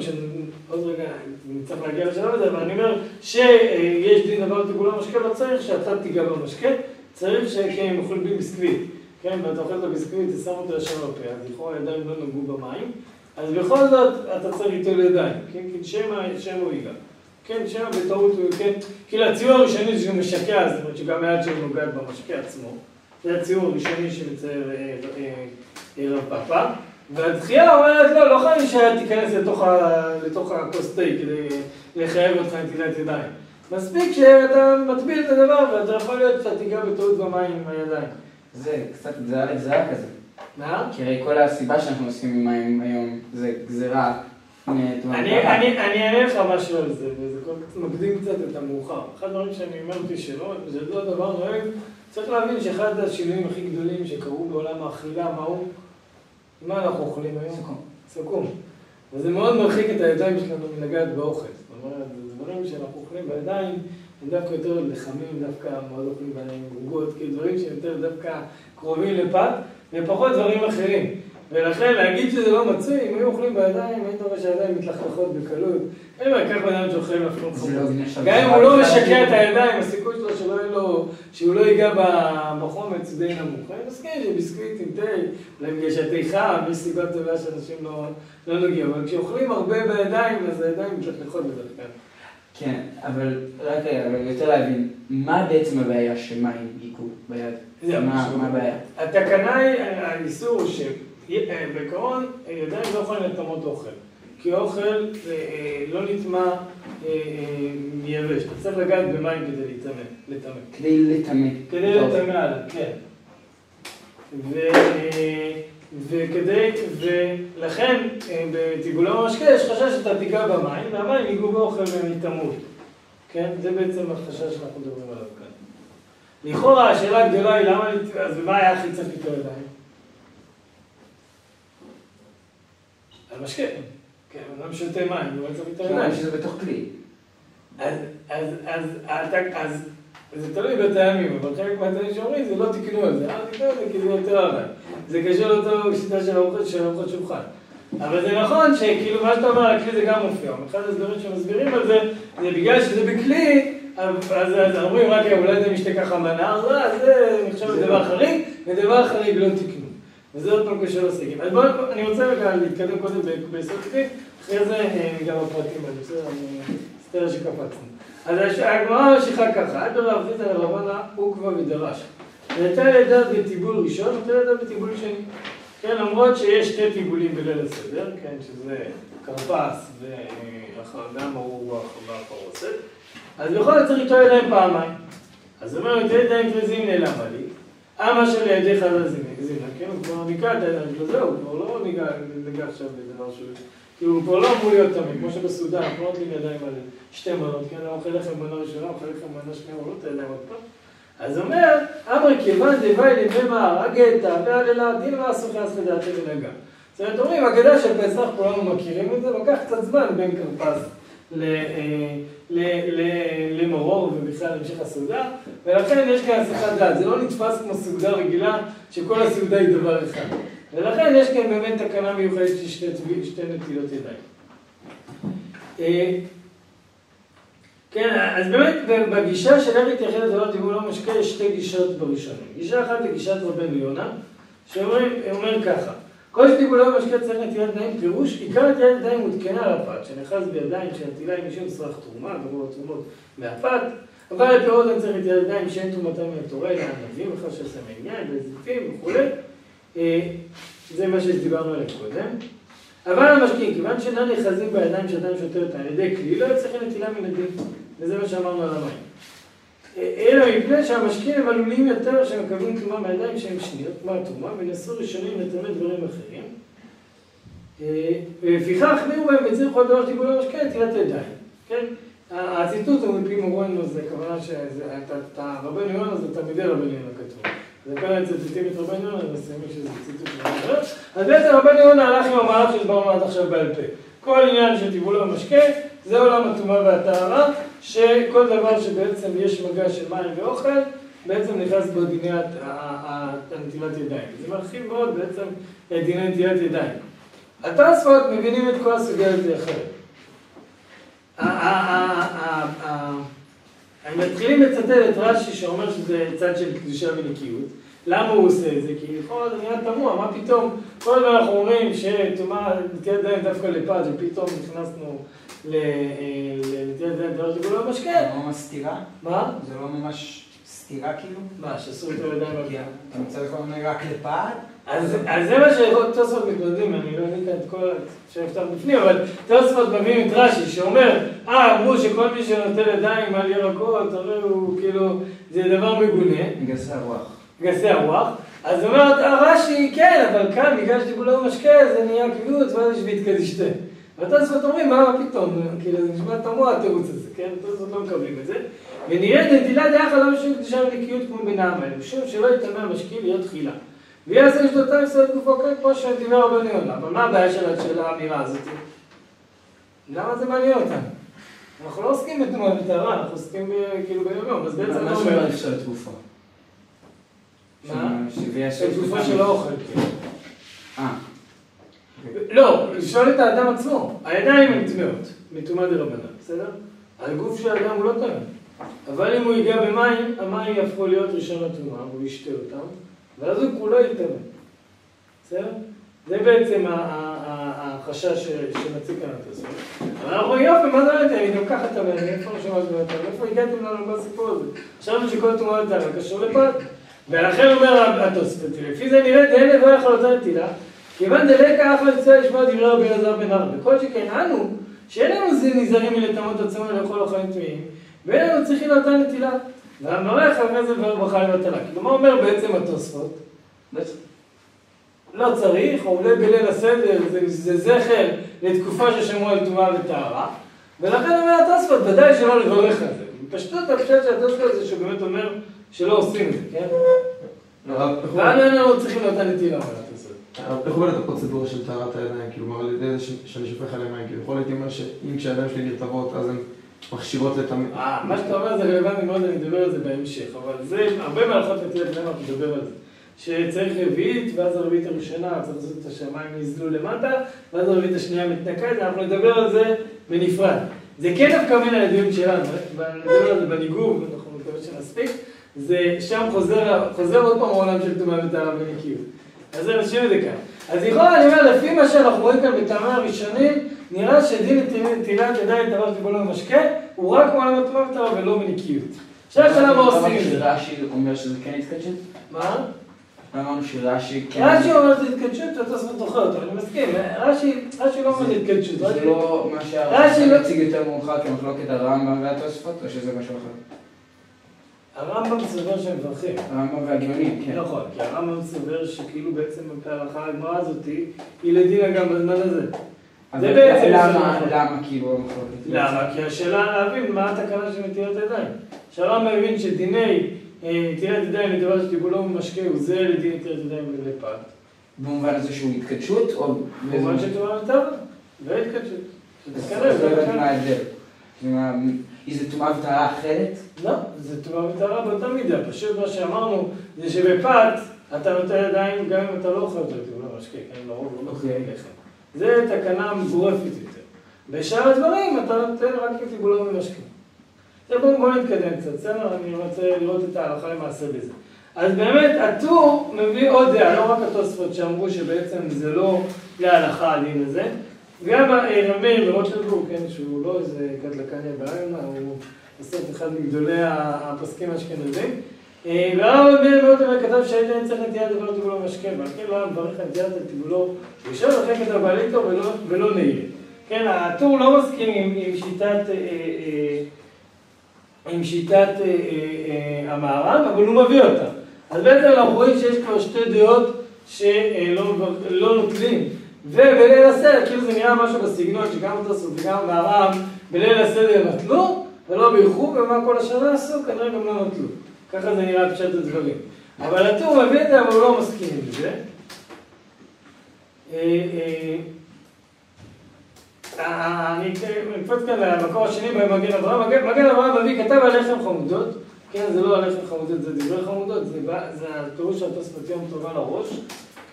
A: עוד רגע, נצטרך להגיע לשלב הזה, אבל אני אומר שיש דין דבר טיפול במשקה, לא צריך שאתה תיגע במשקה, צריך שהם אוכלים בלי ביסקוויט, כן, ואתה אוכל את הביסקוויט, אתה שם אותו ישר בפה, אז לכאורה הידיים לא נגעו במים, אז בכל זאת אתה צריך ליטול ידיים, כן, כי שמא שמא הוא ייגע. כן, שמא בטעות הוא, כן, כאילו הציור הראשוני זה שהוא משקע, זאת אומרת שגם היד שלו נוגעת במשקה עצמו. זה הציור הראשוני שמצייר אה, אה, אה, רב פאפה. והדחייה אומרת, לא, לא חייב שהיד תיכנס לתוך הכוס תה כדי לחייב אותך נטילת ידיים. מספיק שאתה מטביל את הדבר ואתה יכול להיות שאתה תיגע בטעות במים עם הידיים.
B: זה קצת לגזרה כזה.
A: מה?
B: כי הרי כל הסיבה שאנחנו עושים עם מים היום זה גזירה.
A: אני, אענה לך משהו על זה, וזה מקדים קצת את המאוחר. אחד הדברים שאני אומר אותי שלא, זה לא דבר נוהג, צריך להבין שאחד השינויים הכי גדולים שקרו בעולם האכילה, מה הוא? מה אנחנו אוכלים היום?
B: סוכום.
A: סכו"ם. וזה מאוד מרחיק את הידיים שלנו מלגעת באוכל. זאת אומרת, זה דברים שאנחנו אוכלים בידיים, הם דווקא יותר לחמים, דווקא מאוד אוכלים בהם עוגות, כאילו דברים שהם יותר דווקא קרובים לפת, ופחות דברים אחרים. ולכן להגיד שזה לא מצוי, אם היו אוכלים בידיים, היית רואה שהידיים מתלכלכות בקלות. אין מה, קח בן אדם שאוכל אפילו
B: זה לא נחשב
A: גם אם הוא לא משקע. את הידיים, הסיכוי שלו שלא שהוא לא ייגע בחומץ די נמוך. אני מסכים שביסקוויט עם תה, אולי בגלל שהתה חם, יש סיבה טובה שאנשים לא, לא נוגעים, אבל כשאוכלים הרבה בידיים, אז הידיים מתלכלכות בדרך כלל.
B: כן, אבל רק רגע, אבל יותר להבין, מה בעצם הבעיה שמים ייגעו ביד? מה הבעיה?
A: התקנה היא, האיסור הוא שבעיקרון ידיים לא יכולים לטמות אוכל. כי אוכל אה, אה, לא נטמע אה, אה, מיבש, אתה צריך לגעת במים כדי לטמא.
B: כדי לטמא.
A: כדי. לטמא עליו, כן. ו, וכדי, ולכן אה, בטיבולי המשקה יש חשש שאתה תיגע במים, והמים ייגעו באוכל והם יטמאו. כן? זה בעצם החשש שאנחנו מדברים עליו כאן. לכאורה השאלה הגדולה היא למה, אז מה היה הכי צריך ליטול ידיים? על משקה. כן, אדם שותה מים, הוא לא צריך ליטול ידיים.
B: כמובן שזה בתוך כלי.
A: אז, אז, אז, אז, אז, זה תלוי בטעמים, אבל חלק מהטעמים שאומרים זה לא תקנו על זה, אל תקנו על זה כי זה יותר אבל. זה קשור לאותו שיטה של ארוחת של ארוחת שולחן. אבל זה נכון שכאילו מה שאתה אומר, הכלי זה גם מופיע. אחד הדברים שמסבירים על זה, זה בגלל שזה בכלי, אז, אז, אז אומרים רק אולי זה משתה ככה מנהר, לא, זה נחשב לדבר חריג, ודבר חריג לא תקנו. וזה עוד פעם קשור לסגים. אז בואו, אני רוצה רגע להתקדם קודם ב- ביסוד כלי, אחרי זה אה, ניגע בפרטים, אני בסדר, אני מצטער שקפצנו. אז הגמרא ממשיכה ככה, עד ברב חיסא לרבנה עוקבא ודרש. נטל ידיו בטיבול ראשון, נטל ידיו בטיבול שני. כן, למרות שיש שתי טיבולים בליל הסדר, כן, שזה כרפס וגם ארור והפרוסת, אז בכל זאת צריך ליטול ידיים פעמיים. אז אומר, נטל ידיים תרזים נעלמה לי, אמה של ידיך לא זינה, כן, הוא כבר ניקה את הידיים שלו, זהו, הוא כבר לא ניגע עכשיו בדבר שהוא... כי הוא כבר לא אמור להיות תמיד, כמו שבסעודה, אנחנו לא נותנים ידיים על שתי מנות, כן, הוא אוכל לחם מנה ראשונה, אוכל לחם מנה שנייה, הוא לא נותן להם עוד פעם. אז אומר, אמרי כיוון דווי לבמה הגטה והללה דין ואסור חס לדעתי ונגע. זאת אומרת, אומרים, הגדה של פסח, כולנו מכירים את זה, לקח קצת זמן בין כרפס ל- אה, למרור ובכלל להמשך הסעודה, ולכן יש כאן הסחת דעת. זה לא נתפס כמו סעודה רגילה, שכל הסעודה היא דבר אחד. ולכן יש כאן באמת תקנה מיוחדת של שתי, שתי נטילות ידיים. אה, כן, אז באמת בגישה של איך להתייחד לדבר דיבור לא משקה יש שתי גישות בראשונים. גישה אחת היא גישת רבנו יונה, שאומר ככה, כל שטיבול לא משקה צריך נטילת ידיים, פירוש, עיקר נטילת ידיים מותקנה על הפת, שנאחז בידיים שנטילה עם משום סרח תרומה, גמור התרומות מהפת, אבל לפירות אין צריך נטילת ידיים שאין תרומתם מן התורה, אלא ענבים, בכלל שעושה מעניין, וזיפים וכולי. אה, זה מה שדיברנו עליהם קודם. אבל המשקיעים, כיוון שאינם נאחזים בידיים שאדם שוטרת על ידי כלי, לא יצטרך נטילה מן הדין. וזה מה שאמרנו על המים. אלא מפני שהמשקיעים עלולים יותר שמקבלים תרומה מהידיים שהם שניות, כמו התרומה, ונעשו ראשונים לתרמי דברים אחרים. ולפיכך החמירו בהם והצליחו כל דבר שתיבול המשקיע נטילת ידיים. כן? הציטוט הוא מפי מורנו, זה כוונה שאת הרבנו יונה זה תלמידי רבנו יונה כתוב. זה כאן ציטוטים את רבנו יונה, מסיימים שזה ציטוט של. אז בעצם רבנו יונה הלך עם המהלך שדיברנו עד עכשיו בעל פה. כל עניין של טיבול המשקה, זה עולם הטומאה והטהרה, שכל דבר שבעצם יש מגע של מים ואוכל, בעצם נכנס בו דיני הנטילת ידיים. זה מרחיב מאוד בעצם את דיני נטילת ידיים. התוספות מבינים את כל הסוגיה הזאת אחרת. הם מתחילים לצטט את רש"י שאומר שזה צד של קדושה ונקיות. למה הוא עושה את זה? כי לכאורה זה נראה תמוה, מה פתאום? כל הזמן אנחנו אומרים שטומאה נטילת ידיים דווקא לפת, ופתאום נכנסנו לנטילת ידיים דבר שגולו במשקה.
B: זה לא ממש סתירה?
A: מה?
B: זה לא ממש סתירה כאילו?
A: מה, שאסור יותר ידיים בגלל?
B: אתה מצד אחד אומר רק לפעד?
A: אז זה מה שתוספות מתמודדים, אני לא כאן את כל שאפתח בפנים, אבל תוספות מביאים את רש"י שאומר, אה, אמרו שכל מי שנוטל ידיים על ירקות, הרי הוא כאילו, זה דבר מגונה,
B: גסי הרוח.
A: גסי הרוח, אז אומרת רש"י, כן, אבל כאן בגלל שטיפולו במשקה זה נהיה קביעות, ואז יש והתקדישתה. והתוספות אומרים, מה פתאום, כאילו זה נשמע תמוה התירוץ הזה, כן? התוספות לא מקבלים את זה. ונראית נטילת יחד לא משום קדושה ונקיות כמו האלה, משום שלא יטמא המשקיע להיות תחילה. ויעשה שדותיו יסוד גופו כן, כמו שדיבר רבנו יונה. אבל מה הבעיה של האמירה הזאת? למה זה מעניין אותנו? אנחנו לא עוסקים בתנועה וטהרה, אנחנו עוסקים ב- כאילו ביום יום, אז בעצם
B: מה שאומר
A: אומר?
B: לפסול את גופו?
A: מה? של גופו של האוכל, כן.
B: אה.
A: לא, לשאול את האדם עצמו. הידיים הן טמאות, מטומאה דרבנן, בסדר? הגוף של האדם הוא לא טמא. אבל אם הוא ייגע במים, המים יהפכו להיות ראשון הטומאה, והוא ישתה אותם, ואז הוא כולו יטמא. בסדר? זה בעצם החשש שמציג כאן התוספות. אבל אנחנו אומרים, יופי, מה זה ראיתם? אני גם ככה טמא, איפה לא שמעתי אותם? איפה הגעתם לנו בסיפור הזה? חשבנו שכל טומאה וטהרה קשור לפת. ולכן אומר התוספות, לפי זה נראה דהן לבוא יכול אותה נטילה, כיוון דלקה אחלה יצא לשמוע דברי רבי אלעזר בן ערב. וכל שכן אנו, שאין לנו זה נזהרים מלטמאות עצמנו לאכול אוכלים טמאים, ואין לנו צריכים לאותה נטילה. והמברך אחרי זה ברכה לבטלה. כאילו מה אומר בעצם התוספות? לא צריך, או אולי בליל הסדר, זה, זה זכר לתקופה ששמרו על טומאה וטהרה, ולכן אומר התוספות, ודאי שלא לברך על זה. בפשטות הפשט של התוספות זה שהוא באמת אומר שלא עושים את זה, כן? ואנו אין לנו צריכים לאותה נטילה,
C: איך עובדת הפרוצדורה של טהרת הידיים? כאילו, על ידי זה שאני שופך עליהם מים. כאילו, יכול הייתי אומר שאם כשהידיים שלי נרטבות, אז הן מכשירות לטמא.
A: אה, מה שאתה אומר זה רלוונטי מאוד, אני אדבר על זה בהמשך, אבל זה, הרבה מהלכות נטילת ידיים אנחנו נדבר על זה. שצריך רביעית, ואז הרביעית הראשונה, צריך לעשות את השמיים נזלו למטה, ואז הרביעית השנייה מתנקזת, אנחנו נדבר על זה בנפרד. זה כן דווקא מן הדיון שלנו, נדבר על זה בניגוב, אנחנו מקווה שנספיק, זה שם חוזר עוד פעם העולם של טומאה וטהרה ונקיות. אז זה נשאיר את זה כאן. אז לכאורה אני אומר, לפי מה שאנחנו רואים כאן בטעמי הראשונים, נראה שדין נטילת- ידיים דבר שקיבלו במשקה, הוא רק מעולם הטומאה ולא מנקיות. עכשיו השאלה מה עושים עם זה.
B: רש"י אומר שזה כן התקדשות?
A: מה?
B: אמרנו שרש"י כן...
A: רש"י אומר שזה התקדשות, אתה צריך דוחה אותו, אני מסכים. רש"י רש"י לא אומר התקדשות.
B: זה
A: רש"י-
B: לא מה
A: רש"י
B: שהרש"י
A: לא-
B: מציג יותר מאוחר כמחלוקת הרמב"ם והתוספות, או שזה משהו אחר?
A: הרמב"ם סובר שהם מברכים.
B: הרמב"ם והגאונים, כן.
A: נכון, כי הרמב"ם סובר שכאילו בעצם ההלכה הגמרא הזאת היא לדינה גם בזמן הזה.
B: אבל
A: בעצם
B: למה. למה כאילו המחלוקת?
A: למה? כי השאלה להבין מה התקנה של נטילת ידיים. שהרמב"ם מבין שדיני אה, נטילת ידיים לדבר שטיבולו ממשקה הוא זה לדין נטילת ידיים ולפת.
B: במובן הזה שהוא התקדשות, או...
A: כמובן שטומאה וטהרה, והתקדשות.
B: אז
A: שתתקרב,
B: לא
A: זה
B: טומאה וטהרה אחרת?
A: לא, זה טומאה וטהרה באותה מידה. פשוט מה שאמרנו זה שבפת אתה נוטל ידיים גם אם אתה לא אוכל אותו, הוא לא משקה, כן, לרוב לא אוכל
B: אוקיי.
A: לחם. זה תקנה גורפת יותר. בשאר הדברים אתה נותן רק אם טיבולו ממשקה. זה בואו בוא נתקדם קצת, בסדר? אני רוצה לראות את ההלכה למעשה בזה. אז באמת, הטור מביא עוד דעה, לא רק התוספות שאמרו שבעצם זה לא להלכה הדין הזה. גם אה, רמי ורוטשילבורג, כן, שהוא לא איזה קטלקניה בעלמא, הוא בסוף אחד מגדולי הפוסקים האשכנזים. אה, והרב בן אומר כתב שהייתי צריך נטיית דבר טיבולו משקה, ועל כן לא היה מברך על נטיית טיבולו ראשון, לכן כתב בעליתו ולא, ולא נעיר. כן, הטור לא מסכים עם, שיטת, אה, אה, עם שיטת אה, אה, אה, המהר"ם, אבל הוא מביא אותה. אז בעצם אנחנו רואים שיש כבר שתי דעות שלא לא נוטלים. ובליל הסדר, כאילו זה נראה משהו בסגנון שגם התוספות וגם המהר"ם בליל הסדר נטלו ולא בירכו, ומה כל השנה עשו, כנראה גם לא נטלו. ככה זה נראה פשט הדברים. אבל הטור מביא את זה, אבל הוא לא מסכים עם זה. אה, אה, אה, אני אקפוץ כאן למקור השני במגן אברהם. מגן אברהם מביא, כתב על לחם חמודות. כן, זה לא על לחם חמודות, זה דברי חמודות. זה הפירוש של התוספות יום טובה לראש.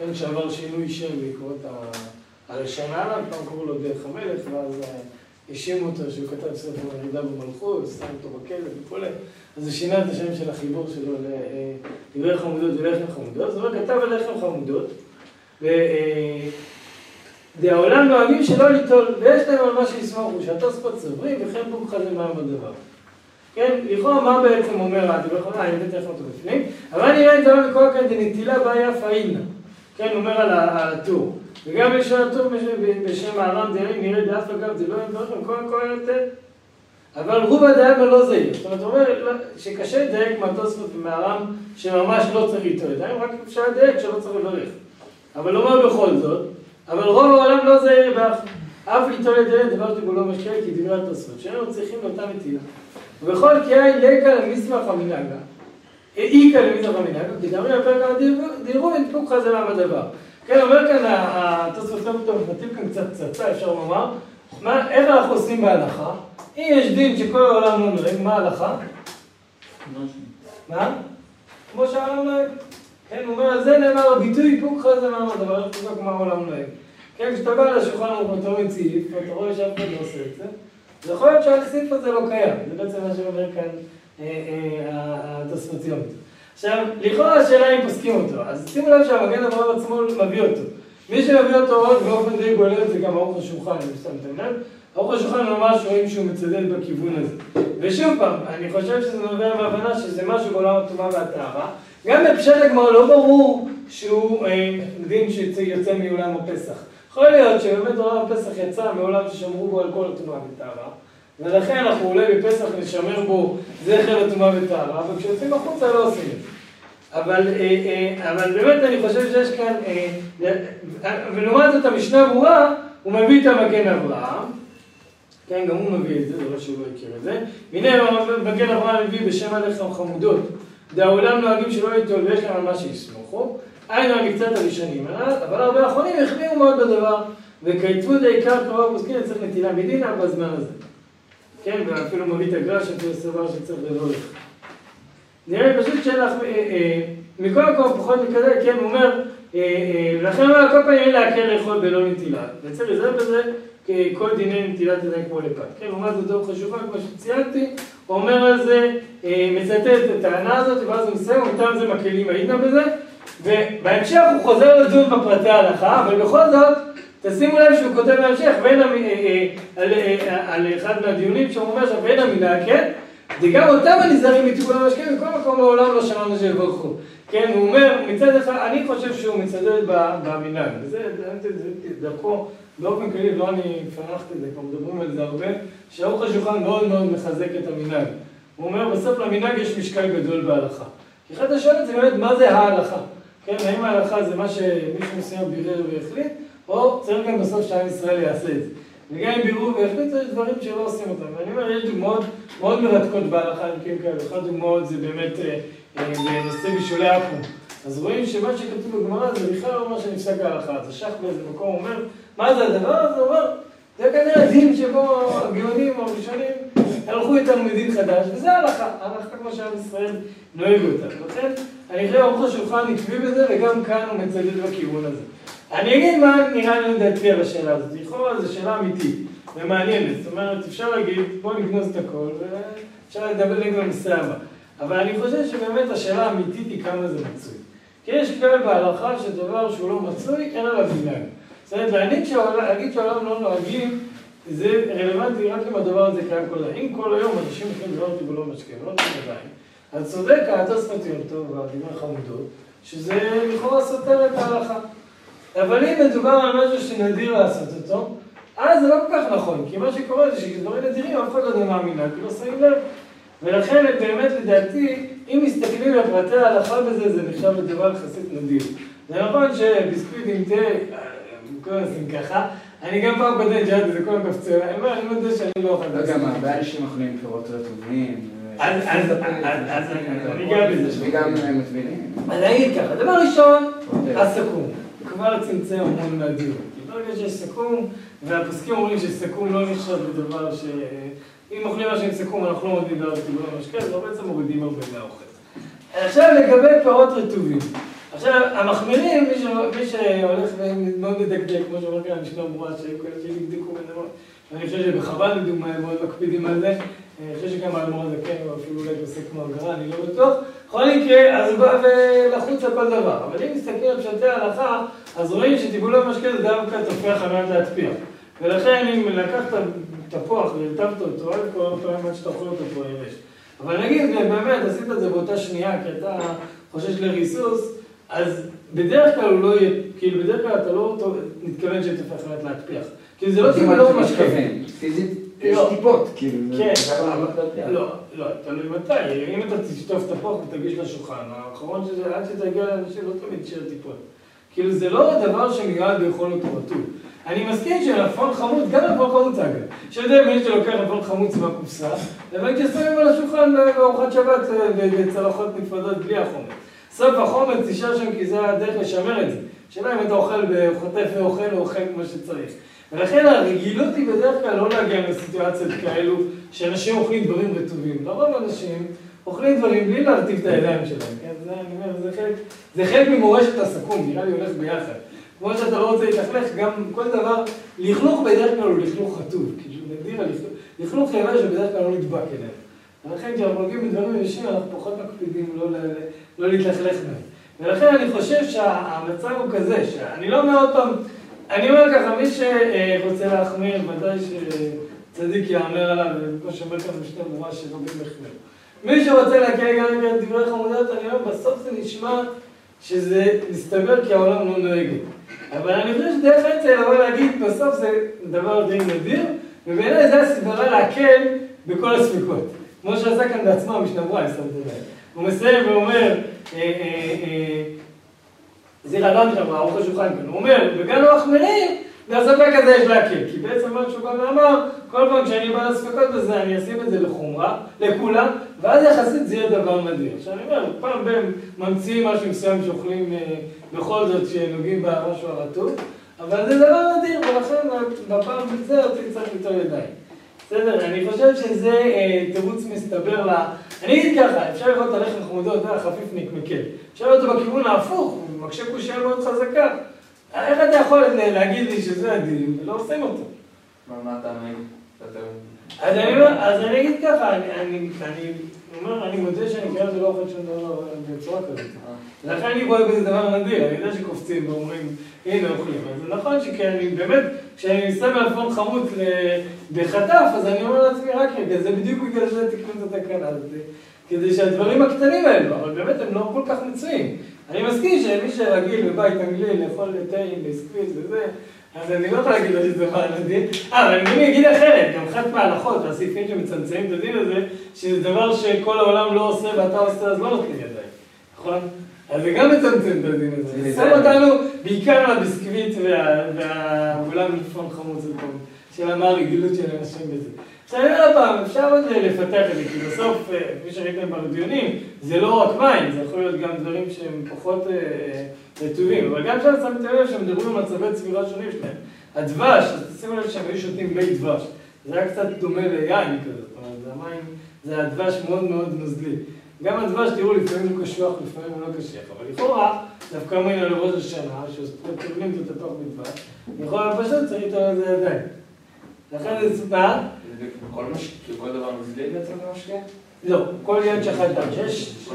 A: כן, שעבר שינוי שם בעקבות ה- הלשון עליו, פעם קראו לו דרך המלך, ואז אה, האשימו אותו שהוא כתב ספר מרידה במלכות, שם אותו בכלא וכולי. אז הוא שינה את השם של החיבור שלו לדברי חמודות ולחם חמודות. זאת אומרת, כתב על לחם חמודות. ו... אה, והעולם נוהגים שלא ליטול, ויש להם על מה שיסמכו, שהתוספות סוברים וכן בוקחה זה מעם הדבר. כן, לכאורה מה בעצם אומר הדבר חמודה, אני הבאתי לכם אותו בפנים, אבל נראה את דבר מכל כאן דנטילה בעיה פאינה. כן, אומר על הטור. וגם יש על הטור בש- בשם הארם דהרים נראה דאף אגב דלא ידברכם כל הכל יותר. אבל רובה דאבה לא זהיר. זאת אומרת, הוא אומר לא- שקשה לדייק מהתוספות ומהר"ם שממש לא צריך ליטול ידיים, רק אפשר לדייק שלא צריך לברך. אבל הוא אומר בכל זאת, אבל רוב העולם לא זהיר באף. אף ליטול ידיים דבר טיבולו משקה כי דברי התוספות, שאיננו צריכים לאותה נטילה. ובכל כי אין לקה למסמך המנהגה. איכא למסמך המנהגה, כי דאמרים בפרק הדירו ינפוק חזה מעם הדבר. כן, אומר כאן התוספות פתאום, נתיב כאן קצת פצצה, אפשר לומר. מה, איך אנחנו עושים בהלכה? אם יש דין שכל העולם לא נוהג, מה ההלכה? מה? כמו שהעולם נוהג. כן, הוא אומר, על זה נאמר הביטוי היפוק חזה מעם הדבר, איך תבדוק מה העולם נוהג. כן, כשאתה בא לשולחן רואה סעיף, ואתה רואה שאף אחד לא עושה את זה, אז יכול להיות שהסעיף הזה לא קיים. זה בעצם מה שאומר כאן אה, אה, התוספות יום. עכשיו, לכאורה השאלה אם פוסקים אותו. אז שימו לב שהמגן אברהם עצמו מביא אותו. מי שמביא אותו עוד באופן די בולט זה גם ערוך השולחן, אם שמתם לב. ערוך השולחן ממש רואים שהוא מצדד בכיוון הזה. ושוב פעם, אני חושב שזה נובע מהבנה שזה משהו בעולם הטומאה והטהרה. גם בפשט הגמרא לא ברור שהוא אה, דין שיוצא מעולם הפסח. יכול להיות שבאמת עולם הפסח יצא מעולם ששמרו בו על כל הטומאה וטהרה. ולכן אנחנו אולי בפסח נשמר בו זכר לטומאה וטהרה, כשיוצאים החוצה לא עושים את זה. אבל, אה, אה, אבל באמת אני חושב שיש כאן, אה, ולעומת זאת המשנה ברורה, הוא מביא את המגן אברהם, כן, גם הוא מביא את זה, זה לא שהוא לא הכיר את זה. והנה מגן אברהם מביא בשם הלחם חמודות, דהעולם נוהגים שלא ליטול ויש להם על מה שיסמוכו, היינו המקצת הראשונים, אבל הרבה האחרונים החמיאו מאוד בדבר, וכתבו דעיקר קרוב הפוסקים צריך נטילה מדינה בזמן הזה. כן, ואפילו מביא את הגרש, שזה סבר שצריך לברך. נראה פשוט שאנחנו, אה, מכל מקום פחות מקדם, כן, הוא אומר, אה, אה, לכן אומר, כל פעמים אין להקל לאכול בלא נטילה. וצריך להיזהר בזה ככל דיני נטילת ידיים כמו לפת. כן, לעומת זאת דור חשובה, כמו שציינתי, הוא אומר על זה, מצטט את הטענה הזאת, ואז הוא מסיים, ומטעם זה מקלים העידנא בזה, ובהמשך הוא חוזר לדון בפרטי ההלכה, אבל בכל זאת, תשימו לב שהוא כותב בהמשך, בין המ... אה, אה, על, אה, על אחד מהדיונים שהוא אומר שם, בין המנהג, כן? וגם אותם הנזהרים מטיפול המשקיעים, בכל מקום בעולם לא שמענו שיברכו. כן, הוא אומר, מצד אחד, אני חושב שהוא מצדד במנהג, וזה זה- זה- דרכו, באופן כללי, לא אני פרחתי את זה, כבר מדברים על זה הרבה, שערוך השולחן מאוד מאוד מחזק את המנהג. הוא אומר, בסוף למנהג יש משקל גדול בהלכה. כי אחת השאלות זה באמת, מה זה ההלכה? כן, האם ההלכה זה מה שמישהו מסוים בירר והחליט, או צריך גם בסוף שעם ישראל יעשה את זה. וגם אם ביררו והחליטו, יש דברים שלא עושים אותם. ואני אומר, יש דוגמאות מאוד מרתקות בהלכה מקרים כאלה. אחת הדוגמאות זה באמת אה, אה, בנושא בישולי עכו. אז רואים שמה שכתוב בגמרא זה בכלל לא מה שנפסק ההלכה. אז השח באיזה מקום אומר, מה זה הדבר הזה? הוא אומר, זה כנראה דין שבו הגאונים או הראשונים הלכו איתנו מדין חדש, וזה ההלכה. ההלכה כמו שעם ישראל נוהג אותה. לכן, אני חושב ערוך השולחן עקבי בזה, וגם כאן הוא מצדד בכיוון הזה. אני אגיד מה נראה לי לדעתי על השאלה הזאת. לכאורה זו שאלה אמיתית ומעניינת. זאת אומרת, אפשר להגיד, בוא נגנוז את הכל, ואפשר לדבר נגד הנושא הבא. אבל אני חושב שבאמת השאלה האמיתית היא כמה זה מצוי. כי יש כלל בהלכה שדבר שהוא לא מצוי, אין עליו מנהג. זאת אומרת, להגיד שהעולם לא נוהגים, זה רלוונטי רק אם הדבר הזה קיים כל הזמן. אם כל היום אנשים אוכלים דבר אותי ולא משקיע, ולא נותנים ידיים, אז צודק יום טוב והדיבר חמודות, שזה לכאורה סותר את ההלכה. אבל אם מדובר על משהו שנדיר לעשות אותו, אז זה לא כל כך נכון, כי מה שקורה זה שדברים נדירים, אף אחד לא מה המנהג, כי לא שמים לב. ולכן באמת לדעתי, אם מסתכלים על פרטי ההלכה בזה, זה נחשב לדבר יחסית נדיר. זה נכון שביסקוויט עם תה, כל עושים ככה, אני גם פעם קודם ג'אד, זה כל הקפצה, אני אומר, אני מודה שאני לא אוכל.
B: גם הרבה אנשים אוכלים פירות רטובים.
A: אז אני גם בזה.
B: וגם מטבילים.
A: אז אני אגיד ככה, דבר ראשון, הסכו"ם. כבר צמצם המון מהדיון. כי ברגע שיש סכו"ם, והפוסקים אומרים שסכו"ם לא נחשב לדבר ש... אם אוכלים משהו עם סכו"ם, אנחנו לא מורידים דבר טיבול המשקה, אז בעצם מורידים הרבה מהאוכל. עכשיו לגבי פירות רטובים. עכשיו, המחמירים, מי שהולך ומאוד מדקדק, כמו שאומר כאן המשנה אמורה, שהיו כאלה שדקדקו בדבר, ואני חושב שבחב"ד לדוגמה הם מאוד מקפידים על זה, אני חושב שגם האדמו"ר הזקן, או אפילו אולי עושה כמו הגרה, אני לא בטוח. בכל מקרה, אז הוא בא ולחוץ על כל דבר. אבל אם מסתכלים על פשטי ההלכה, אז רואים שטיבול המשקה זה דווקא תופח על מנת להטפיח. ולכן אם לקחת תפוח והרטבת אותו, אל כל פעם עד שאתה אוכל אותו פה יבש. אבל נגיד, באמת, עשית את זה באותה שנייה, כי אתה חושש לריסוס, אז בדרך כלל הוא לא יהיה, כאילו בדרך כלל אתה לא מתכוון שתופח על מנת להטפיח. כי זה לא טיבול המשקה.
B: פיזית, יש טיפות, כאילו.
A: כן, לא, לא, תלוי מתי. אם אתה תשטוף תפוח ותגיש לשולחן, האחרון שזה, עד שתגיע לאנשים, לא תמיד תשאר טיפות. כאילו זה לא דבר שמיועד לאכול אותו רטוב. אני מסכים שלפון חמוץ, גם לפון חמוץ אגב, שיודע מי שלוקח לפון חמוץ מהקופסה, לבין ששמים על השולחן בארוחת שבת בצלחות נפרדות בלי החומץ. סוף החומץ תשאר שם כי זה הדרך לשמר את זה. שאלה אם אתה אוכל וחוטף ואוכל או אוכל כמו שצריך. ולכן הרגילות היא בדרך כלל לא להגיע לסיטואציות כאלו שאנשים אוכלים דברים רטובים. לרוב אנשים אוכלים דברים בלי להרטיב את הידיים שלהם, כן? זה, אני אומר, זה חלק, זה חלק ממורשת הסכו"ם, נראה לי הולך ביחד. כמו שאתה לא רוצה להתלכלך, גם כל דבר, לכלוך בדרך כלל הוא לכלוך חטוב. כאילו, נגדיר, לכלוך יבש שבדרך כלל לא נדבק אליהם. ולכן כשאנחנו נוגעים בדברים יבשים, אנחנו פחות מקפידים לא, לא להתלכלך בהם. ולכן אני חושב שהמצב הוא כזה, שאני לא אומר עוד פעם, אני אומר ככה, מי שרוצה להחמיר, ודאי שצדיק יאמר עליו, וכמו שאומר כאן משנה ברורה שנוגעים לחמיר. מי שרוצה להקל גם עם דברי חמודות, אני אומר, בסוף זה נשמע שזה מסתבר כי העולם לא נוהג. אבל אני חושב שדרך אמצע לבוא להגיד, בסוף זה דבר די נדיר, ובעיניי זה הסברה להקל בכל הספקות. כמו שעשה כאן בעצמו המשנה ברורה, אני שמתי לב. הוא מסיים ואומר, זירא לנדרא, ערוך השולחן הוא אומר, בגן המחמירים, והספק הזה יש להקל. כי בעצם מה שהוא גם אמר, כל פעם כשאני בא לספקות בזה, אני אשים את זה לחומרה, לכולם, ואז יחסית זה יהיה דבר נדיר. עכשיו אני אומר, פעם בהם ממציאים משהו מסוים שאוכלים בכל זאת שנוגעים במשהו הרטוב, אבל זה דבר נדיר, ולכן בפעם בזה אותי צריך ליטול ידיים. בסדר? אני חושב שזה תירוץ מסתבר ל... אני אגיד ככה, אפשר לראות את הלחם חמודות, זה החפיפניק מקל. אפשר לראות אותו בכיוון ההפוך, הוא מקשה קושייה מאוד חזקה. איך אתה יכול להגיד לי שזה הדין ולא עושים אותו?
B: מה אתה נגיד?
A: אז אני אגיד ככה, אני אומר, אני מודה שאני כאלה לא אוכל שום דבר בצורה כזאת. לכן אני רואה בזה דבר נדיר, אני יודע שקופצים ואומרים, הנה אוכלים. אז נכון שכי באמת, כשאני שם אלפון חמוץ בחטף, אז אני אומר לעצמי, רק רגע, זה בדיוק בגלל זה תקנו את התקנה הזאת. כדי שהדברים הקטנים האלו, אבל באמת הם לא כל כך מצויים. אני מסכים שמי שרגיל בבית אנגלי לאכול תה עם ביסקוויט וזה, אז אני לא יכול להגיד לו שזה מה נדיר. אה, אבל אני אגיד אחרת, גם אחת מההלכות והסעיפים שמצמצמים את הדין הזה, שזה דבר שכל העולם לא עושה ואתה עושה אז לא נותנים ידיים. נכון? אז זה גם מצמצם את הדין הזה. זה שם אותנו בעיקר על הביסקוויט וה- והאולם מלפון חמוץ של מה הרגילות של אנשים בזה. עכשיו, עוד פעם, אפשר עוד לפתח את זה, כי בסוף, אה, כפי שראיתם בדיונים, זה לא רק מים, זה יכול להיות גם דברים שהם פחות אה, רטובים. אבל גם שם שמתם לב שהם מדברים על מצבי צבירה שונים שלהם. הדבש, אז תשימו לב שהם היו שותים מי דבש. זה היה קצת דומה ליין כזה, זאת אומרת, זה המים, זה הדבש מאוד מאוד נוזלי. גם הדבש, תראו, לפעמים הוא קשוח, לפעמים הוא לא קשיח, אבל לכאורה, דווקא מן על ראש השנה, שטובלים את התפוח בדבש, לכאורה פשוט צריך איתו על זה ידיים. לכן זה סופר,
B: כל משקה, כל דבר נוזלי בעצם במשקה?
A: לא, כל ילד שחט דם.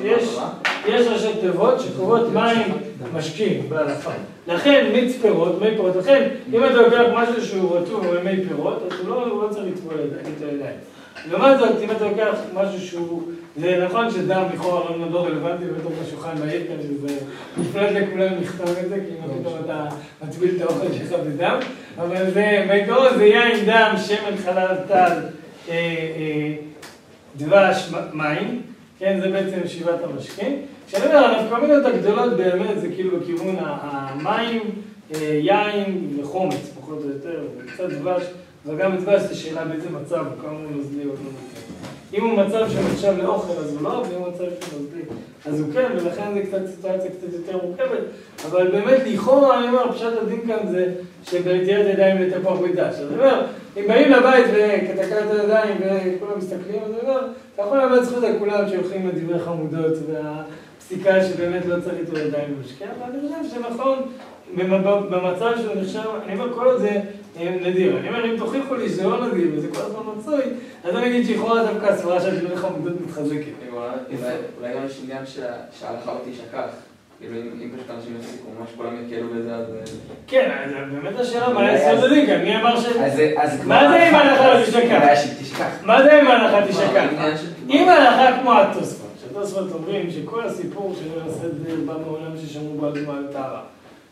A: יש, ראשי תיבות שקוראות מים משקים בהלכה. לכן מיץ פירות, מי פירות, לכן אם אתה לוקח משהו שהוא רטוב או מי פירות, אז הוא לא, הוא לא צריך לטבול את הידיים. לעומת זאת, אם אתה לוקח משהו שהוא, זה נכון שדם לכאורה לא, לא רלוונטי בתוך השולחן בעיר כאן, שזה נפלט לכולם לכתוב את זה, כי אם פתאום אתה מטביל את האוכל שלך בדם, אבל זה, בעיקרון זה יין, דם, שמן, חלב, טל, אה, אה, דבש, מים, כן, זה בעצם ישיבת המשקים. כשאני אומר, הנפקמינות הגדולות באמת זה כאילו בכיוון המים, אה, יין וחומץ, פחות או יותר, וקצת דבש, אבל גם דבש זה שאלה באיזה מצב, כמה הוא נוזלי או לא נוזלי. אם הוא מצב שנחשב לאוכל אז הוא לא, ואם הוא מצב נוזלי אז הוא כן, ולכן זה קצת סיטואציה קצת יותר מורכבת, אבל באמת לכאורה, אני אומר, פשט הדין כאן זה שבנטיית ידיים לתפוח בדש. אז אני אומר, אם באים לבית וכתקע את הידיים וכולם מסתכלים, אז אני אומר, אתה יכול לאבד זכות על כולם שהולכים לדברי חמודות והפסיקה שבאמת לא צריך איתו ידיים במשקה, אבל אני חושב שנכון, במ- במצב שהוא נחשב, אני אומר, כל עוד זה נדיר. אני אומר, אם תוכיחו לי שזה לא נדיר וזה כל הזמן מצוי, אז אני אגיד שלכאורה דווקא הסברה של דברי חמודות מתחזקת.
B: אולי גם יש עניין שה- שההלכה לא תשכח. כאילו אם פשוט אנשים יפסיקו, ממש כולם יקלו בזה, אז...
A: כן, אז באמת השאלה, מה יסוד
B: אז-
A: הדין כאן? מי אמר ש... מה זה אם ההלכה לא תשכח? מה זה אם ההלכה תשכח? אם ההלכה כמו התוספות, שהתוספות אומרים שכל הסיפור של הסדר בא מעולם ששמרו בו על טהרה,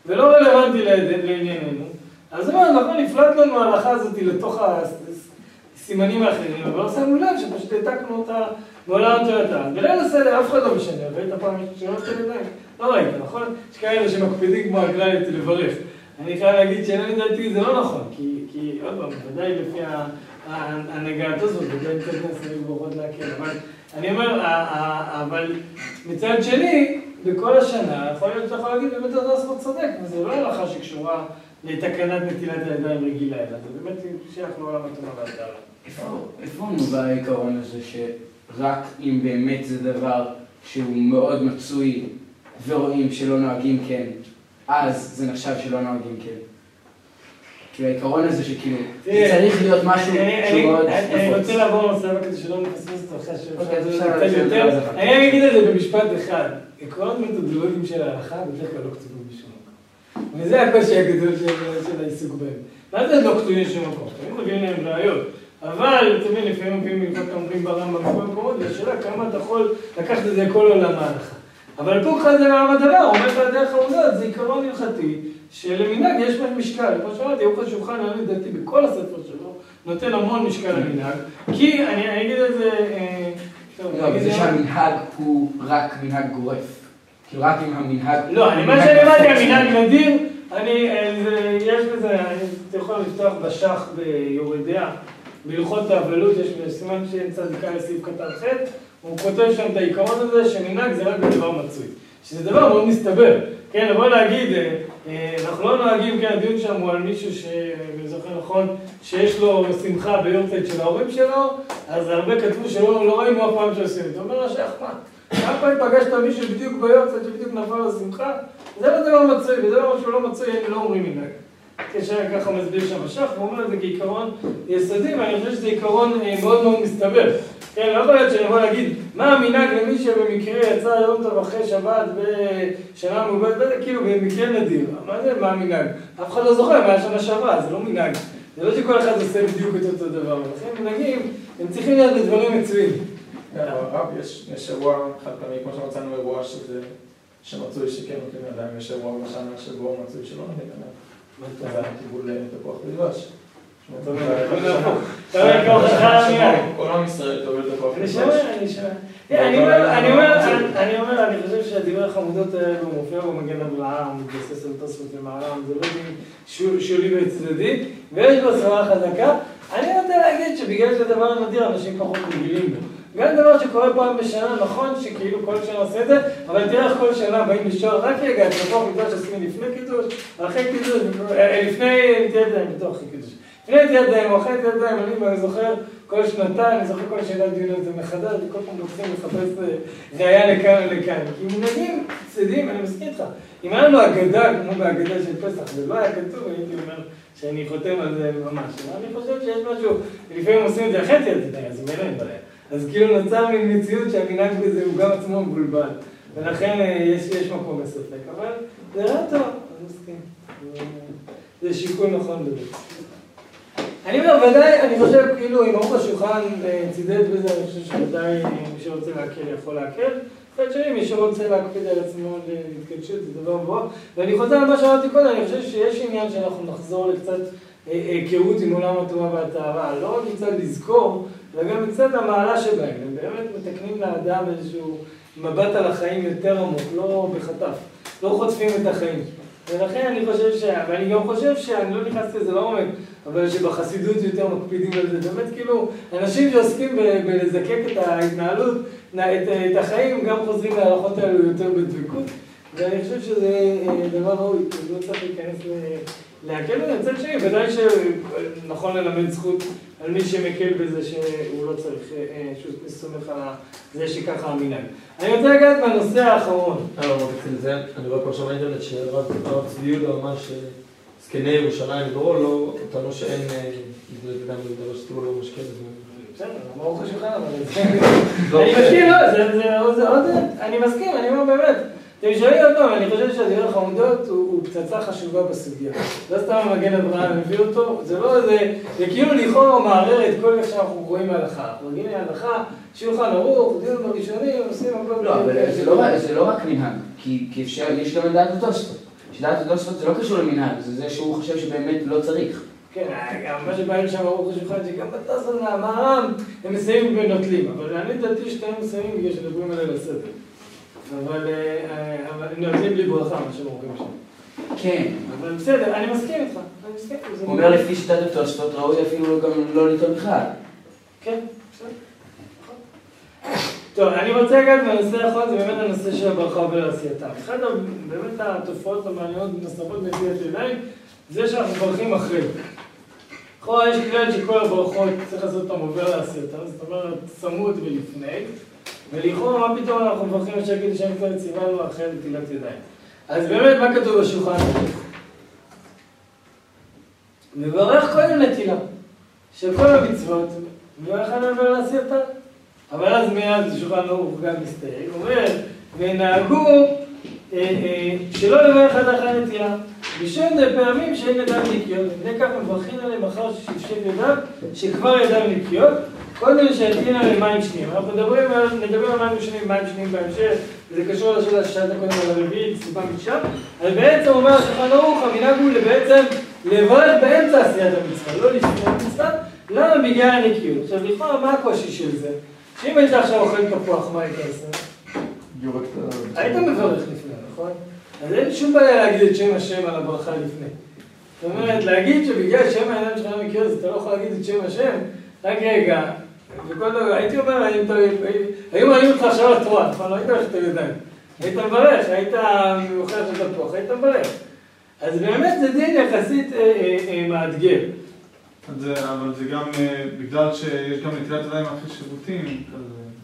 A: ולא רלוונטי לענייננו, אז אומר, נכון, נפלט לנו ההלכה הזאת לתוך הסימנים האחרים, אבל לא שמנו לב שפשוט העתקנו אותה מעולם. אז בליל הסדר אף אחד לא משנה, ראית פעם שלא עושה ידיים? לא ראית, נכון? יש כאלה שמקפידים כמו הכלל לברך. אני חייב להגיד שלא לדעתי זה לא נכון, כי, עוד פעם, ודאי לפי ה- ה- הנהגת הזאת, ודאי קצת נסים ברכות להקל, אבל אני אומר, אבל מצד שני, בכל השנה, יכול להיות שאתה יכול להגיד, באמת הדוספות צודק, וזה לא הלכה שקשורה לתקנת נטילת הידיים רגילה, אלא זה באמת שייך לעולם התורה והטהרה.
B: איפה נובע העיקרון הזה שרק אם באמת זה דבר שהוא מאוד מצוי ורואים שלא נוהגים כן, אז זה נחשב שלא נוהגים כן? כאילו העיקרון הזה שכאילו, זה צריך להיות משהו שהוא
A: אני-
B: מאוד
A: אני. רוצה לעבור הבא כדי שלא נפספס אחרי
B: אוקיי,
A: שאפשר
B: אפשר
A: קצת
B: להשאיר את
A: יותר.
B: זה אחר כך.
A: אני אגיד את זה במשפט אחד. עקרונות מתודולוגיים של ההלכה בדרך כלל לא כתובים בשום. וזה הקושי הגדול של- של העיסוק בהם. מה זה לא כתובים בשום מקום? תמיד מביאים להם ראיות. אבל, אתה מבין, לפעמים מביאים מלכות אומרים ברמב"ם בכל מקומות, והשאלה כמה אתה יכול לקחת את זה לכל עולם ההלכה. אבל פה לך זה מעמד הדבר, אומר לך דרך העובדות, זה עיקרון הלכתי, שלמנהג יש בהם משקל. כמו שאמרתי, ארוחת שולחן, אני לדעתי בכל הספר שלו, נותן המון משקל למנהג, כי אני אגיד את זה... אה,
B: לא, זה שהמנהג הוא רק מנהג גורף. כאילו רק אם המנהג...
A: לא, אני, מה שאני אמרתי, המנהג נדיר, אני, אה, יש בזה, אתה יכול לפתוח בשח ביורדיה, בהלכות האבלות, יש סימן צדיקה לסעיף קטן ח', הוא כותב שם את העיקרון הזה שמנהג זה רק בדבר מצוי. שזה דבר מאוד מסתבר. כן, לבוא להגיד, אה, אה, אנחנו לא נוהגים, כן, הדיון שם הוא על מישהו זוכר נכון, שיש לו שמחה ביורצייט של ההורים שלו, אז הרבה כתבו שלא לא ראינו אף פעם שעושים את זה. אומר השייח, מה? כמה פעמים פגשת מישהו בדיוק ביורצייט שבדיוק נפל לו שמחה? זה לא דבר מצוי, ודבר שהוא לא מצוי, הם לא אומרים מנהג. כאשר ככה מסביר שם השח, הוא אומר את זה כעיקרון יסודי, ואני חושב שזה עיקרון אה, מאוד מאוד מסתבר. כן, לא יכול להיות שאני יכול להגיד, מה המנהג למי שבמקרה יצא יום טוב אחרי שבת בשנה מעובדת, וזה כאילו במקרה נדיר. מה זה, מה המנהג? אף אחד לא זוכר מה היה שנה שעברה, זה לא מנהג. זה לא שכל אחד עושה בדיוק את אותו דבר, ולכן מנהגים, הם צריכים להיות בדברים מצויים.
D: כן, אבל יש אירוע חד פעמי, כמו שמצאנו אירוע שזה, שמצוי שכן נותנים ידיים, יש אירוע בשנה שבו מצוי שלא נותנים ידיים. זה תפוח.
A: אתה אומר, כמו חכם המנהג.
D: כל עם ישראל טובל תפוח.
A: שומע, אני אומר, אני חושב שהדברי החמודות האלו מופיע במגן אברהם, מתבסס על תוספות למערם, זה לא שולי וצדדי, ויש בו סברה חזקה. אני רוצה להגיד שבגלל שזה דבר נדיר, אנשים פחות רגילים בו. גם דבר שקורה פעם בשנה, נכון שכאילו כל שנה עושה את זה, אבל תראה איך כל שנה באים לשאול, רק רגע, את בתוך מקדש עושים לפני קידוש, אחרי קידוש, לפני נטיית דיים, בתוך קידוש. לפני נטיית דיים או אחרי נטיית דיים, אני זוכר כל שנתיים, אני זוכר כל שנה דיון על זה מחדש, וכל פעם רוצים לחפש ראייה לכאן ולכאן. כי מנהגים צדדים, אני מסכים איתך. אם היה לנו אגדה, כמו באגדה של פסח, זה לא היה כתוב, הייתי אומר שאני חותם על זה ממש. אני חושב שיש משהו, לפעמים עושים את זה אחרי דיים, אז ממילא אין בעיה. אז כאילו נוצר מין מציאות שהמנהג בזה הוא גם עצמו מבולבל. ולכן יש, יש מקום לספק. אבל זה רע טוב, אני מסכים. זה שיקול נכון בזה. אני אומר, ודאי, אני חושב, כאילו, אם ערוך השולחן צידד בזה, אני חושב שוודאי מי שרוצה להקל יכול להקל. מצד שני, מי שרוצה להקפיד על עצמו להתקדשות, זה דבר מבורך. ואני חוזר על מה שאמרתי קודם, אני חושב שיש עניין שאנחנו נחזור לקצת היכרות עם עולם התורה והטהרה. לא רק מצד לזכור, אלא גם מצד המעלה שבהם. הם באמת מתקנים לאדם איזשהו מבט על החיים יותר עמוק, לא בחטף. לא חוטפים את החיים. ולכן אני חושב ש... ואני גם חושב שאני לא נכנסתי לזה לעומק, אבל שבחסידות יותר מקפידים על זה. באמת כאילו, אנשים שעוסקים בלזקק את ההתנהלות, את, את החיים, גם חוזרים להלכות האלו יותר בדבקות. ואני חושב שזה דבר ראוי, לא צריך להיכנס להקל בזה. מצד שני, ודאי שנכון ללמד זכות על מי שמקל בזה שהוא לא צריך, שהוא סומך על זה שככה המנהג. אני רוצה לגעת בנושא האחרון.
C: אני רואה פה עכשיו באינטרנט שרב צבי יהודה ממש זקני ירושלים דורו, לא, טענו שאין, זה גם דבר שתראו לא משקה בזה.
A: בסדר, ברוך השולחן, אבל אני מסכים, לא, זה עוד, אני מסכים, אני אומר באמת. אתם שואלים עוד פעם, אני חושב שהדברי החמודות הוא פצצה חשובה בסוגיה. לא סתם המגן אברהם מביא אותו, זה לא איזה, זה כאילו לכאורה מערער את כל איך שאנחנו רואים בהלכה. אנחנו רגילים להלכה, שולחן ערוך, דיון בראשונים, עושים הכל...
B: לא, אבל זה לא רק מנהג, כי אפשר, יש גם את דעת התוספות. שדעת התוספות זה לא קשור למנהג, זה זה שהוא חושב שבאמת לא צריך.
A: כן, גם מה שבאים שם ערוך השולחן, שגם בתוספות מהמערם, הם מסיימים ונוטלים. אבל אני דעתי שאתם מסיימים בגלל שדברים עליהם לסדר. אבל הם נותנים לי ברכה, מה שהם אומרים שם.
B: כן.
A: אבל בסדר, אני מסכים איתך.
B: הוא אומר לפי שיטת התוספות, ראוי אפילו גם לא לטעון בכלל.
A: כן, בסדר. טוב, אני רוצה לגעת בנושא האחרון, זה באמת הנושא של הברכה ולעשייתה. אחת באמת התופעות המעניינות נוספות בנטיית ידיים, זה שאנחנו מברכים אחרי. לכאורה יש כלל שכל הברכות צריך לעשות אותם עובר לעשייתה, זאת אומרת צמוד ולפני. ולכאורה, מה פתאום אנחנו מברכים את שקט השם כבר ציוונו אחרי נטילת ידיים. אז באמת, מה כתוב בשולחן? מברך קודם נטילה של כל המצוות, מברך על עובר לעשייתה. אבל אז מיד שולחן ערוך גם מסתייג, אומר, ונהגו שלא לברך עד אחרי נטילה, בשם פעמים שאין ידיים נקיות, מפני כך מברכים עליהם אחר ששפשף ידיו, שכבר ידיים נקיות, קודם שיטעין עליהם מים שניים. אנחנו מדברים על, נדבר על מים שניים, מים שניים בהמשך, וזה קשור לשאלה ששאלת קודם על הרביעית, סיבה משם, אבל בעצם אומר השולחן ערוך, המנהג הוא בעצם לברך באמצע עשיית המצווה, לא לפני המצווה, למה בגלל הנקיות? עכשיו לכאורה, מה הקושי של זה? שאם היית עכשיו אוכל תפוח, מה היית עושה? היית מברך לפני, נכון? אז אין שום בעיה להגיד את שם השם על הברכה לפני. זאת אומרת, להגיד שבגלל שם העיניים שלך מכיר, אז אתה לא יכול להגיד את שם השם, רק רגע, וכל דבר, הייתי אומר, היו מעלים אותך עכשיו על תרועה, נכון? לא היית הולך את הידיים. היית מברך, היית אוכל של תפוח, היית מברך. אז באמת זה דין יחסית מאתגר.
E: אבל זה גם בגלל שיש גם נטילת ידיים אחרי שירותים.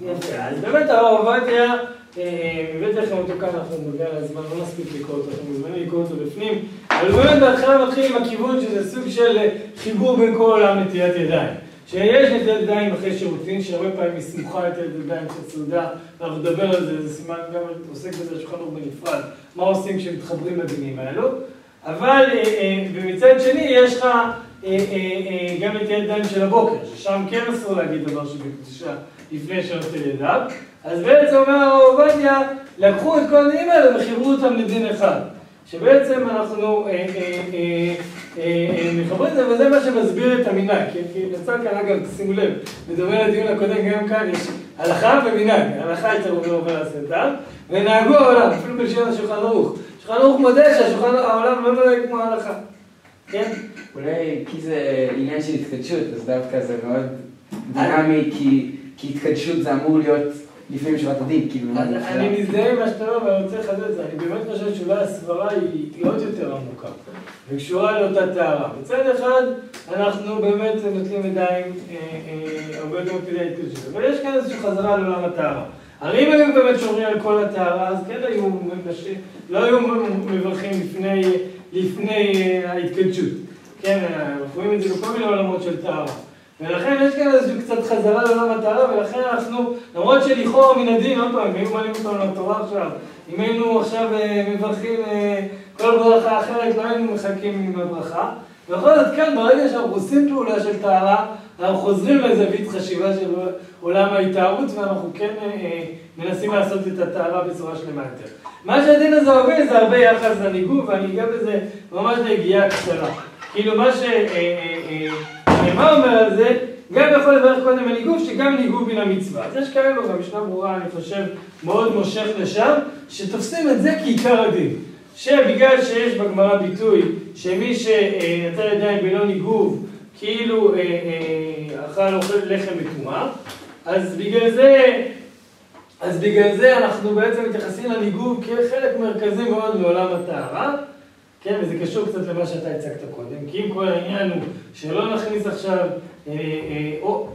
A: יפה, אז באמת הרב עובדיה, הבאתי לכם אותו כאן, אנחנו נדבר על הזמן, לא נספיק לקרוא אותו, אתם מוזמנים לקרוא אותו בפנים, אבל באמת בהתחלה מתחיל עם הכיוון שזה סוג של חיבור בין כל העולם נטילת ידיים. שיש נטילת ידיים אחרי שירותים, שהרבה פעמים היא סמוכה נטילת ידיים של סעודה, אנחנו נדבר על זה, זה סימן גם עוסק בזה שולחן ערוך בנפרד, מה עושים כשמתחברים לדינים האלו, אבל ומצד שני יש לך גם נטילת ידיים של הבוקר, ששם כן אסור להגיד דבר שבקדושה לפני שנוטל ידיו, אז בעצם אומר הרב עובדיה, לקחו את כל הדברים האלה וחיברו אותם לדין אחד. שבעצם אנחנו אה, אה, אה, מחברים את זה, וזה מה שמסביר את המנהג, כי כי יצא כאן, אגב, שימו לב, בדומה לדיון הקודם, גם כאן יש הלכה ומנהג, הלכה אצל רובי עובר הסנטר, ונהגו העולם, אפילו בלשון השולחן ערוך. השולחן ערוך מודה שהשולחן העולם לא נוהג כמו ההלכה, כן?
B: אולי כי זה עניין של התחדשות, אז דווקא זה מאוד דינמי, כי, כי התחדשות זה אמור להיות לפנים משורת הדין, כאילו,
A: אני אני. מזדהה עם מה שאתה אומר ואני רוצה לחדד את זה, אני באמת חושב שאולי הסברה היא עוד יותר עמוקה וקשורה לאותה טהרה. מצד אחד, אנחנו באמת נוטלים ידיים אה, אה, הרבה יותר מקפידי ההתקדשות, אבל יש כאן איזושהי חזרה לעולם הטהרה. הרי אם היו באמת שומרים על כל הטהרה, אז כן היו נשים, לא היו מברכים לפני, לפני אה, ההתקדשות. כן, אנחנו רואים את זה בכל מיני עולמות של טהרה. ולכן יש כאן איזושהי קצת חזרה לעולם הטהרה, ולכן אנחנו, למרות שלכאורה מן הדין, עוד פעם, אם היו מעלים אותנו לתורה עכשיו, אם היינו עכשיו אה, מברכים אה, כל ברכה אחרת, לא היינו מחכים עם הברכה. ובכל זאת כאן, ברגע שאנחנו עושים פעולה של טהרה, אנחנו חוזרים לזווית חשיבה של עולם ההתארות, ואנחנו כן אה, אה, מנסים לעשות את הטהרה בצורה שלמה יותר. מה שהדין הזה הוביל זה הרבה יחס לניגוב, ואני אגע בזה ממש נגיעה קצרה. כאילו מה שנאמר אומר על זה, גם יכול לברך קודם בניגוב, שגם ניגוב מן המצווה. אז יש כאלו, גם ברורה, אני חושב, מאוד מושך לשם, שתופסים את זה כעיקר הדין. שבגלל שיש בגמרא ביטוי, שמי שנטל ידיים בלא ניגוב, כאילו אה, אה, אכל אוכל לחם מטומאה, אז בגלל זה, אז בגלל זה אנחנו בעצם מתייחסים לניגוב כחלק מרכזי מאוד מעולם הטהרה. כן, וזה קשור קצת למה שאתה הצגת קודם, כי אם כל העניין הוא שלא נכניס עכשיו אה, אה, או,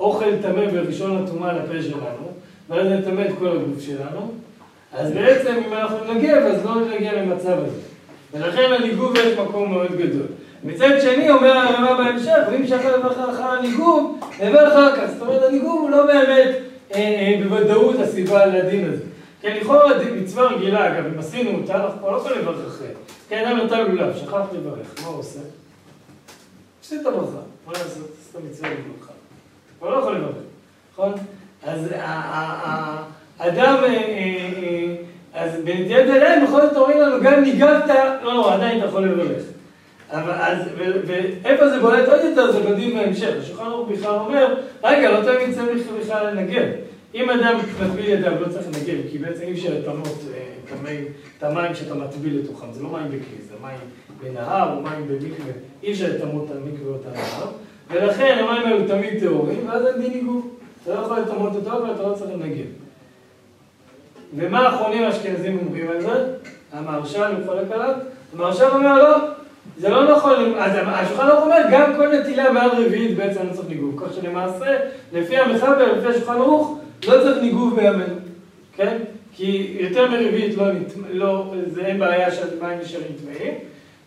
A: אוכל טמא בראשון הטומאה לפה שלנו, ואז נטמא את כל הגוף שלנו, אז בעצם אם אנחנו נגב, אז לא נגיע למצב הזה. ולכן לניגוב יש מקום מאוד גדול. מצד שני, אומר הרמב"ם בהמשך, ואם שחר לברכה אחר הניגוב, נדבר אחר כך. זאת אומרת, הניגוב הוא לא באמת אה, אה, בוודאות הסיבה לדין הזה. כן, לכאורה מצווה רגילה, אגב, אם עשינו אותה, אנחנו לא יכולים לברך אחרי. כן, אדם נתן לולב, שכח לברך, מה הוא עושה? הפסיד את הברכה, מה לעשות? עשית מצווה לברכה. כבר לא יכול לברך, נכון? אז האדם, אז בנטיית הידיים בכל זאת אומרים לנו, גם ניגבת, לא נורא, עדיין אתה יכול לברך. אבל אז, ואיפה זה בולט עוד יותר, זה בדין בהמשך. השולחן ערוך בכלל אומר, רגע, לא תמיד צריך בכלל לנגב. אם אדם מטביל ידיו, לא צריך לנגב, כי בעצם אי אפשר לטמות את המים שאתה מטביל לתוכם. זה לא מים בכלי, זה מים בנהר או מים במקווה. אי אפשר לטמות את המקווה או את הנהר. ולכן המים האלו תמיד טהורים, ואז אין דין ניגוב. אתה לא יכול לטמות אותו, אבל אתה לא צריך לנגב. ומה האחרונים האשכנזים אומרים על זה? המהרש"ל, חולק עליו? המהרש"ל אומר לא, זה לא נכון, אז השולחן ערוך אומר, גם כל נטילה מעל רביעית בעצם לא צריך ניגוב, כך שלמעשה, לפי המחבר, לפי השולחן ערוך, לא צריך ניגוב בימינו, כן? כי יותר מרביעית לא, לא, זה אין בעיה שהמים נשארים טמאים,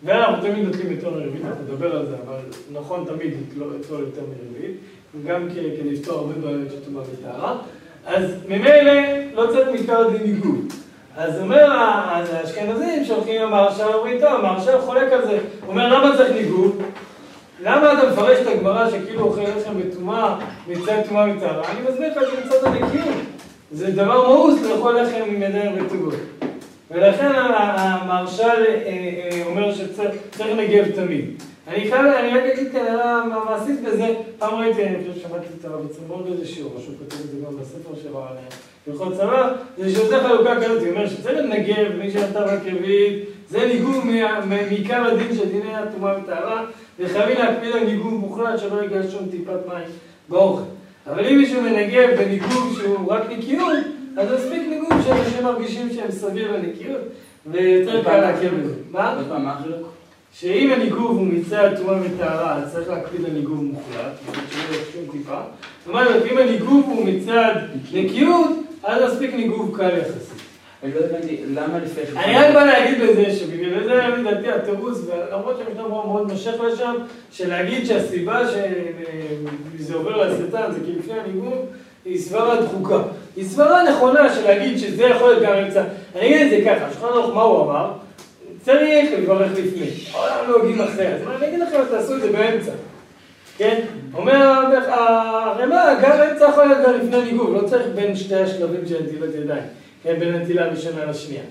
A: ואנחנו תמיד נוטלים יותר מרביעית, אנחנו נדבר על זה, אבל נכון תמיד לטלול יותר מרביעית, גם כדי לפתור הרבה בעיות של טומאה וטהרה, אז ממילא לא צריך מקר דין ניגוב. אז אומר האשכנזים שהולכים עם המהרש"ל, אומרים, טוב, המהרש"ל חולק על זה, הוא אומר, למה צריך ניגוב? למה אתה מפרש את הגמרא שכאילו אוכל לחם בטומאה, מצד טומאה וטהרה? אני מסביר לך את מצד הנקיות. זה דבר מאוס לאכול לחם עם ידיים רטובות. ולכן המהרש"ל אומר שצריך לנגב תמיד. אני חייב, אני רק אגיד כאן הערה מעשית בזה, פעם ראיתי, אני חושב ששמעתי את הרב יצחק באיזה שיעור, משהו כותב את זה גם בספר שלו על הלכות צבא, זה שעושה חלוקה כזאת, הוא אומר שצריך לנגב, מי שנתן רק רביעית, זה ניגוב מעיקר הדין של דיני הטומאה וטהרה, וחייבים להקפיד על ניגוב מוחלט שלא ייגש שום טיפת מים באוכל. אבל אם מישהו מנגב בניגוב שהוא רק נקיות, אז מספיק ניגוב שאנשים מרגישים שהם סביר לנקיות, ויותר קל להכיר בזה. מה?
B: עוד פעם, מה החילוק?
A: שאם הניגוב הוא מצד טומאה וטהרה, אז צריך להקפיד על ניגוב מוחלט, שלא יהיה שום טיפה. זאת אומרת, אם הניגוב הוא מצד נקיות, אז מספיק ניגוב קל יחסית.
B: אני לא הבנתי, למה לפני
A: אני רק בא להגיד בזה שבגלל זה היה לדעתי התירוץ, ולמרות שהמשנה ברורה מאוד מושך לשם, שלהגיד שהסיבה שזה עובר לשטן זה כי לפני הניגוב, היא סברה דחוקה. היא סברה נכונה של להגיד שזה יכול להיות גם אמצע. אני אגיד את זה ככה, השולחן ערוך מה הוא אמר? צריך לברך לפני, העולם נוהגים אחרי, אז אני אגיד לכם, תעשו את זה באמצע, כן? אומר הרמ"א, גם אמצע יכול להיות גם לפני ניגוב, לא צריך בין שתי השלבים של נטילת ידיים, בין הנטילה הראשונה לשנייה.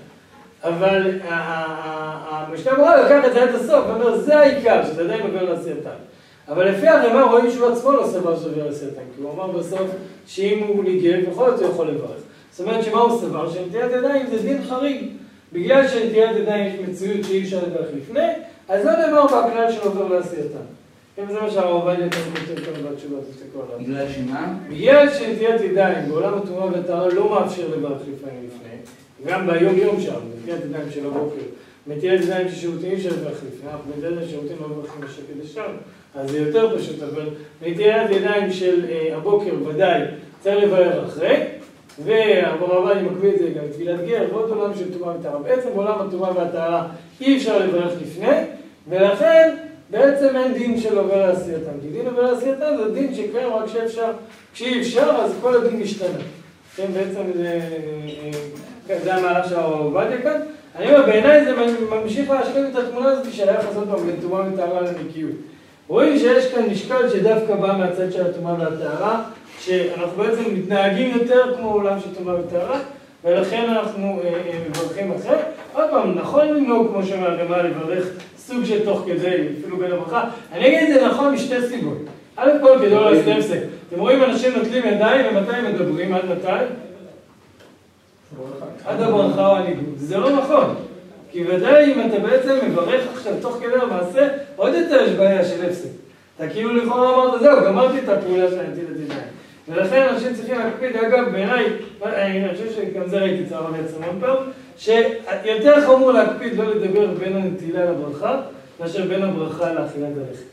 A: אבל המשנה ברורה לקח את זה עד הסוף, ואומר, זה העיקר, שזה עדיין עובר לעשייתן. אבל לפי הרמ"א רואים שהוא עצמו לא סבר שזה עובר לעשייתן, כי הוא אמר בסוף שאם הוא ניגב, בכל זאת הוא יכול לברך. זאת אומרת שמה הוא סבר? שנטיית ידיים זה דין חריג. בגלל שנטיית ידיים יש מציאות שאי אפשר לברך לפני, אז לא נאמר בכלל של עובר לעשייתן. כן, זה מה שהרב עובדיה כותב כאן בתשובה, תסתכלו עליו.
B: בגלל שמה?
A: בגלל שנטיית ידיים בעולם הטומאה והטהרה לא מאפשר לברך לפעמים לפני, גם ביום יום שם, נטיית ידיים של הבוקר, נטיית ידיים של שירותים אפשר לברך לפני, אנחנו בדרך כלל שירותים לא מברכים בשקט שם, אז זה יותר פשוט, אבל נטיית ידיים של אה, הבוקר ודאי צריך לברך אחרי, והרב עובדיה מקביא את זה גם בתפילת גר, ועוד עולם של טומאה וטהרה. בעצם בעולם הטומאה והטהרה אי אפשר לברך לפני, ולכן בעצם אין דין של עובר לעשייתם. כי דין עובר לעשייתם זה דין שקיים רק כשאפשר. כשאי אפשר, אז כל הדין משתנה. כן, בעצם זה, אה, זה המהלך של הרב עובדיה כאן. אני אומר, בעיניי זה ממשיך להשלים את התמונה הזאת של היחס עוד פעם בין טומאה וטהרה לנקיות. רואים שיש כאן משקל שדווקא בא מהצד של הטומאה והטהרה, שאנחנו בעצם מתנהגים יותר כמו עולם של טומאה וטהרה, ולכן אנחנו אה, אה, מברכים אחרי. עוד פעם, נכון לנהוג, כמו שאומר הרמ"א, לברך סוג של תוך כדי, אפילו בין הברכה. אני אגיד את זה נכון משתי סיבות. א' כל כדי לא לעשות. אתם רואים אנשים נוטלים ידיים, ומתי הם מדברים? עד מתי? עד הברכה או הניגוד. זה לא נכון. כי ודאי אם אתה בעצם מברך עכשיו תוך כדי המעשה, עוד יותר יש בעיה של הפסק. אתה כאילו לכאורה אמרת, זהו, גמרתי את הפעולה של הנטיל ידיים. ולכן אנשים צריכים להקפיד, אגב, בעיניי, אני חושב שגם זה ראיתי אצל הרב יצא המון פעם, שיותר חמור להקפיד לא לדבר בין הנטילה לברכה, מאשר בין הברכה לאכילת הלחם.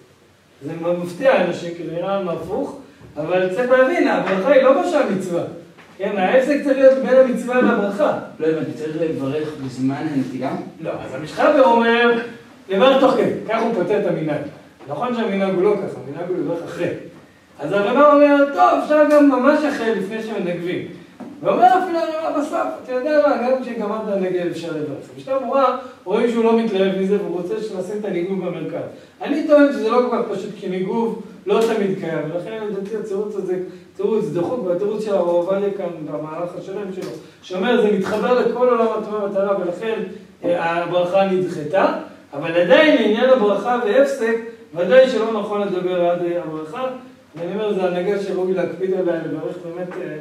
A: זה מפתיע אנשים, כי זה נראה לנו הפוך, אבל צריך להבין, הברכה היא לא בשעה מצווה. כן, העסק צריך להיות בין המצווה לברכה.
B: לא הבנתי, צריך לברך בזמן הנטילה?
A: לא, אז המשחבר אומר, לברך תוך כדי, ככה הוא פותר את המנהג. נכון שהמנהג הוא לא ככה, המנהג הוא לברך אחרי. אז הרמ"א אומר, טוב, אפשר גם ממש אחרי, לפני שמנגבים. ואומר אפילו הרמ"א בסוף, אתה יודע מה, גם כשגמרת לנגב אפשר לברך. משנה ברורה, רואים שהוא לא מתלהב מזה והוא רוצה לשים את הניגוב במרכז. אני טוען שזה לא כל כך פשוט, כי ניגוב לא תמיד קיים, ולכן לדעתי התירוץ הזה תירוץ דחוק, והתירוץ של הרב עובדיה כאן במהלך השלם שלו, שאומר זה מתחבר לכל עולם הטומאה והטהרה ולכן אה, הברכה נדחתה, אבל עדיין לעניין הברכה והפסק, ודאי שלא נכון לדבר עד אה, הברכה, ואני אומר, זה הנהגה שראוי להקפיד עליה, לברך באמת, אה,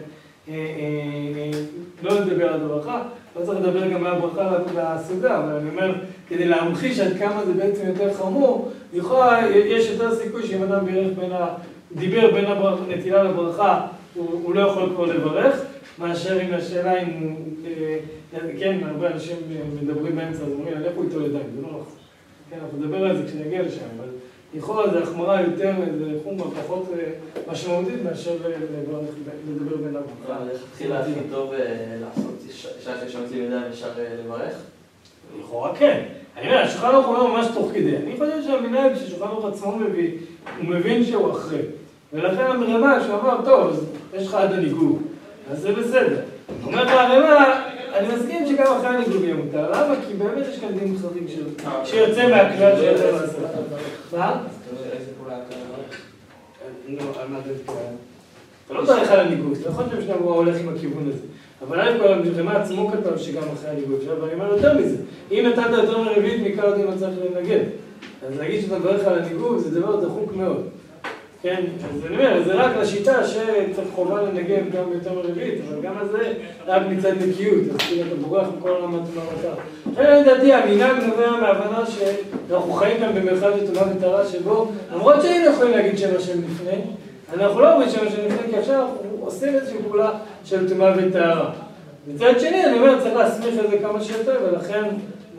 A: לא לדבר עד הברכה, לא צריך לדבר גם מהברכה לסעודה, אבל אני אומר, כדי להמחיש עד כמה זה בעצם יותר חמור, לכאורה יש יותר סיכוי שאם אדם בירך בין ה... דיבר בין הנטילה לברכה, הוא, הוא לא יכול כבר לברך, מאשר אם השאלה אם הוא, אה, כן, הרבה אנשים מדברים באמצע, אומרים, לכו איתו ידיים, זה לא נכון. כן, אנחנו נדבר על זה כשנגיע לשם, אבל לכאורה זה החמרה יותר, זה חומרה פחות אה, משמעותית מאשר לברך, לדבר בין הברכה.
F: לכתחילה הכי טוב אה, לעשות, שעה שנוטלים ידיים ישר אה, לברך?
A: לכאורה כן. אני אומר, השולחן ערוך אומר ממש תוך כדי. אני חושב שהמנהג ששולחן ערוך עצמו מביא, הוא מבין שהוא אחרי. ולכן הרמ"א, שהוא אמר, טוב, אז יש לך עד הניגוב, אז זה בסדר. אומרת הרמ"א, אני מסכים שגם אחרי הניגוב יהיה מותר. למה? כי באמת יש כאן דין חריג של- שיוצא מהכלל של יותר לעשות. מה?
F: אתה?
A: לא, לא מברך על הניגוד, אתה יכול שמשנה ברורה הולך עם הכיוון הזה. אבל א' כל הרמ"א עצמו כתב שגם אחרי הניגוד. עכשיו אני אומר יותר מזה, אם נתת יותר מרביעית מעיקר הדין לא צריך לנגד. אז להגיד שאתה מברך על הניגוד זה דבר דחוק מאוד. כן, אז אני אומר, זה רק לשיטה שצריך חובה לנגב גם יותר מרביעית, אבל גם על זה רק מצד נקיות, אז כאילו אתה בורח מכל רמת מערכה. לכן לדעתי המנהג נובע מההבנה שאנחנו חיים כאן במרחב של טומאה וטהרה שבו, למרות שהיינו יכולים להגיד שם השם לפני, אנחנו לא אומרים שם השם לפני, כי עכשיו אנחנו עושים איזושהי פעולה של טומאה וטהרה. מצד שני, אני אומר, צריך להסמיך את זה כמה שיותר, ולכן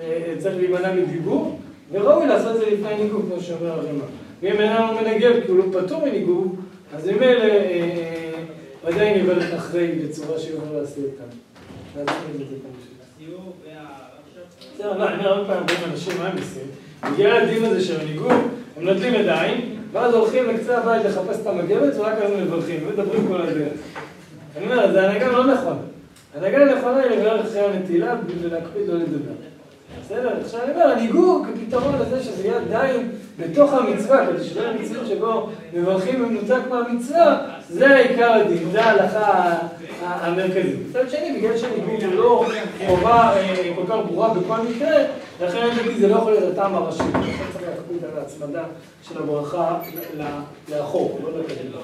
A: אה, צריך להימנע מדיבור, וראוי לעשות את זה לפני ניגוב, כמו שאומר הרמ"א. ואם איננו מנגב, כי הוא לא פטור מניגוב, אז ממילא אה, אה, ודאי נברך אחרי בצורה שיוכל לעשות אותם. כמה שיותר. בסדר, לא, אני אומר עוד פעם, הרבה אנשים, מה הם עושים? בגלל הדין הזה של הניגוב, הם נוטלים ידיים, ואז הולכים לקצה הבית לחפש את המגבת, ורק אז מברכים, ומדברים כל הדרך. אני אומר, זה הנהגה לא נכונה. הנהגה הנכונה היא לברך אחרי הנטילה, ולהקפיד לא לדבר. בסדר? עכשיו אני אומר, הניגוד כפתרון לזה שזה יהיה עדיין בתוך המצווה, כדי שלא יהיה מציאות שבו מברכים במנותק מהמצווה, זה עיקר הדין, זה ההלכה המרכזית. מצד שני, בגלל שהניגוד הוא לא חובה אה, כל כך ברורה בכל מקרה, לכן לדעתי זה לא יכול להיות הטעם הראשי. לכן צריך להקפיד על ההצמדה של הברכה לאחור, לא. בסדר?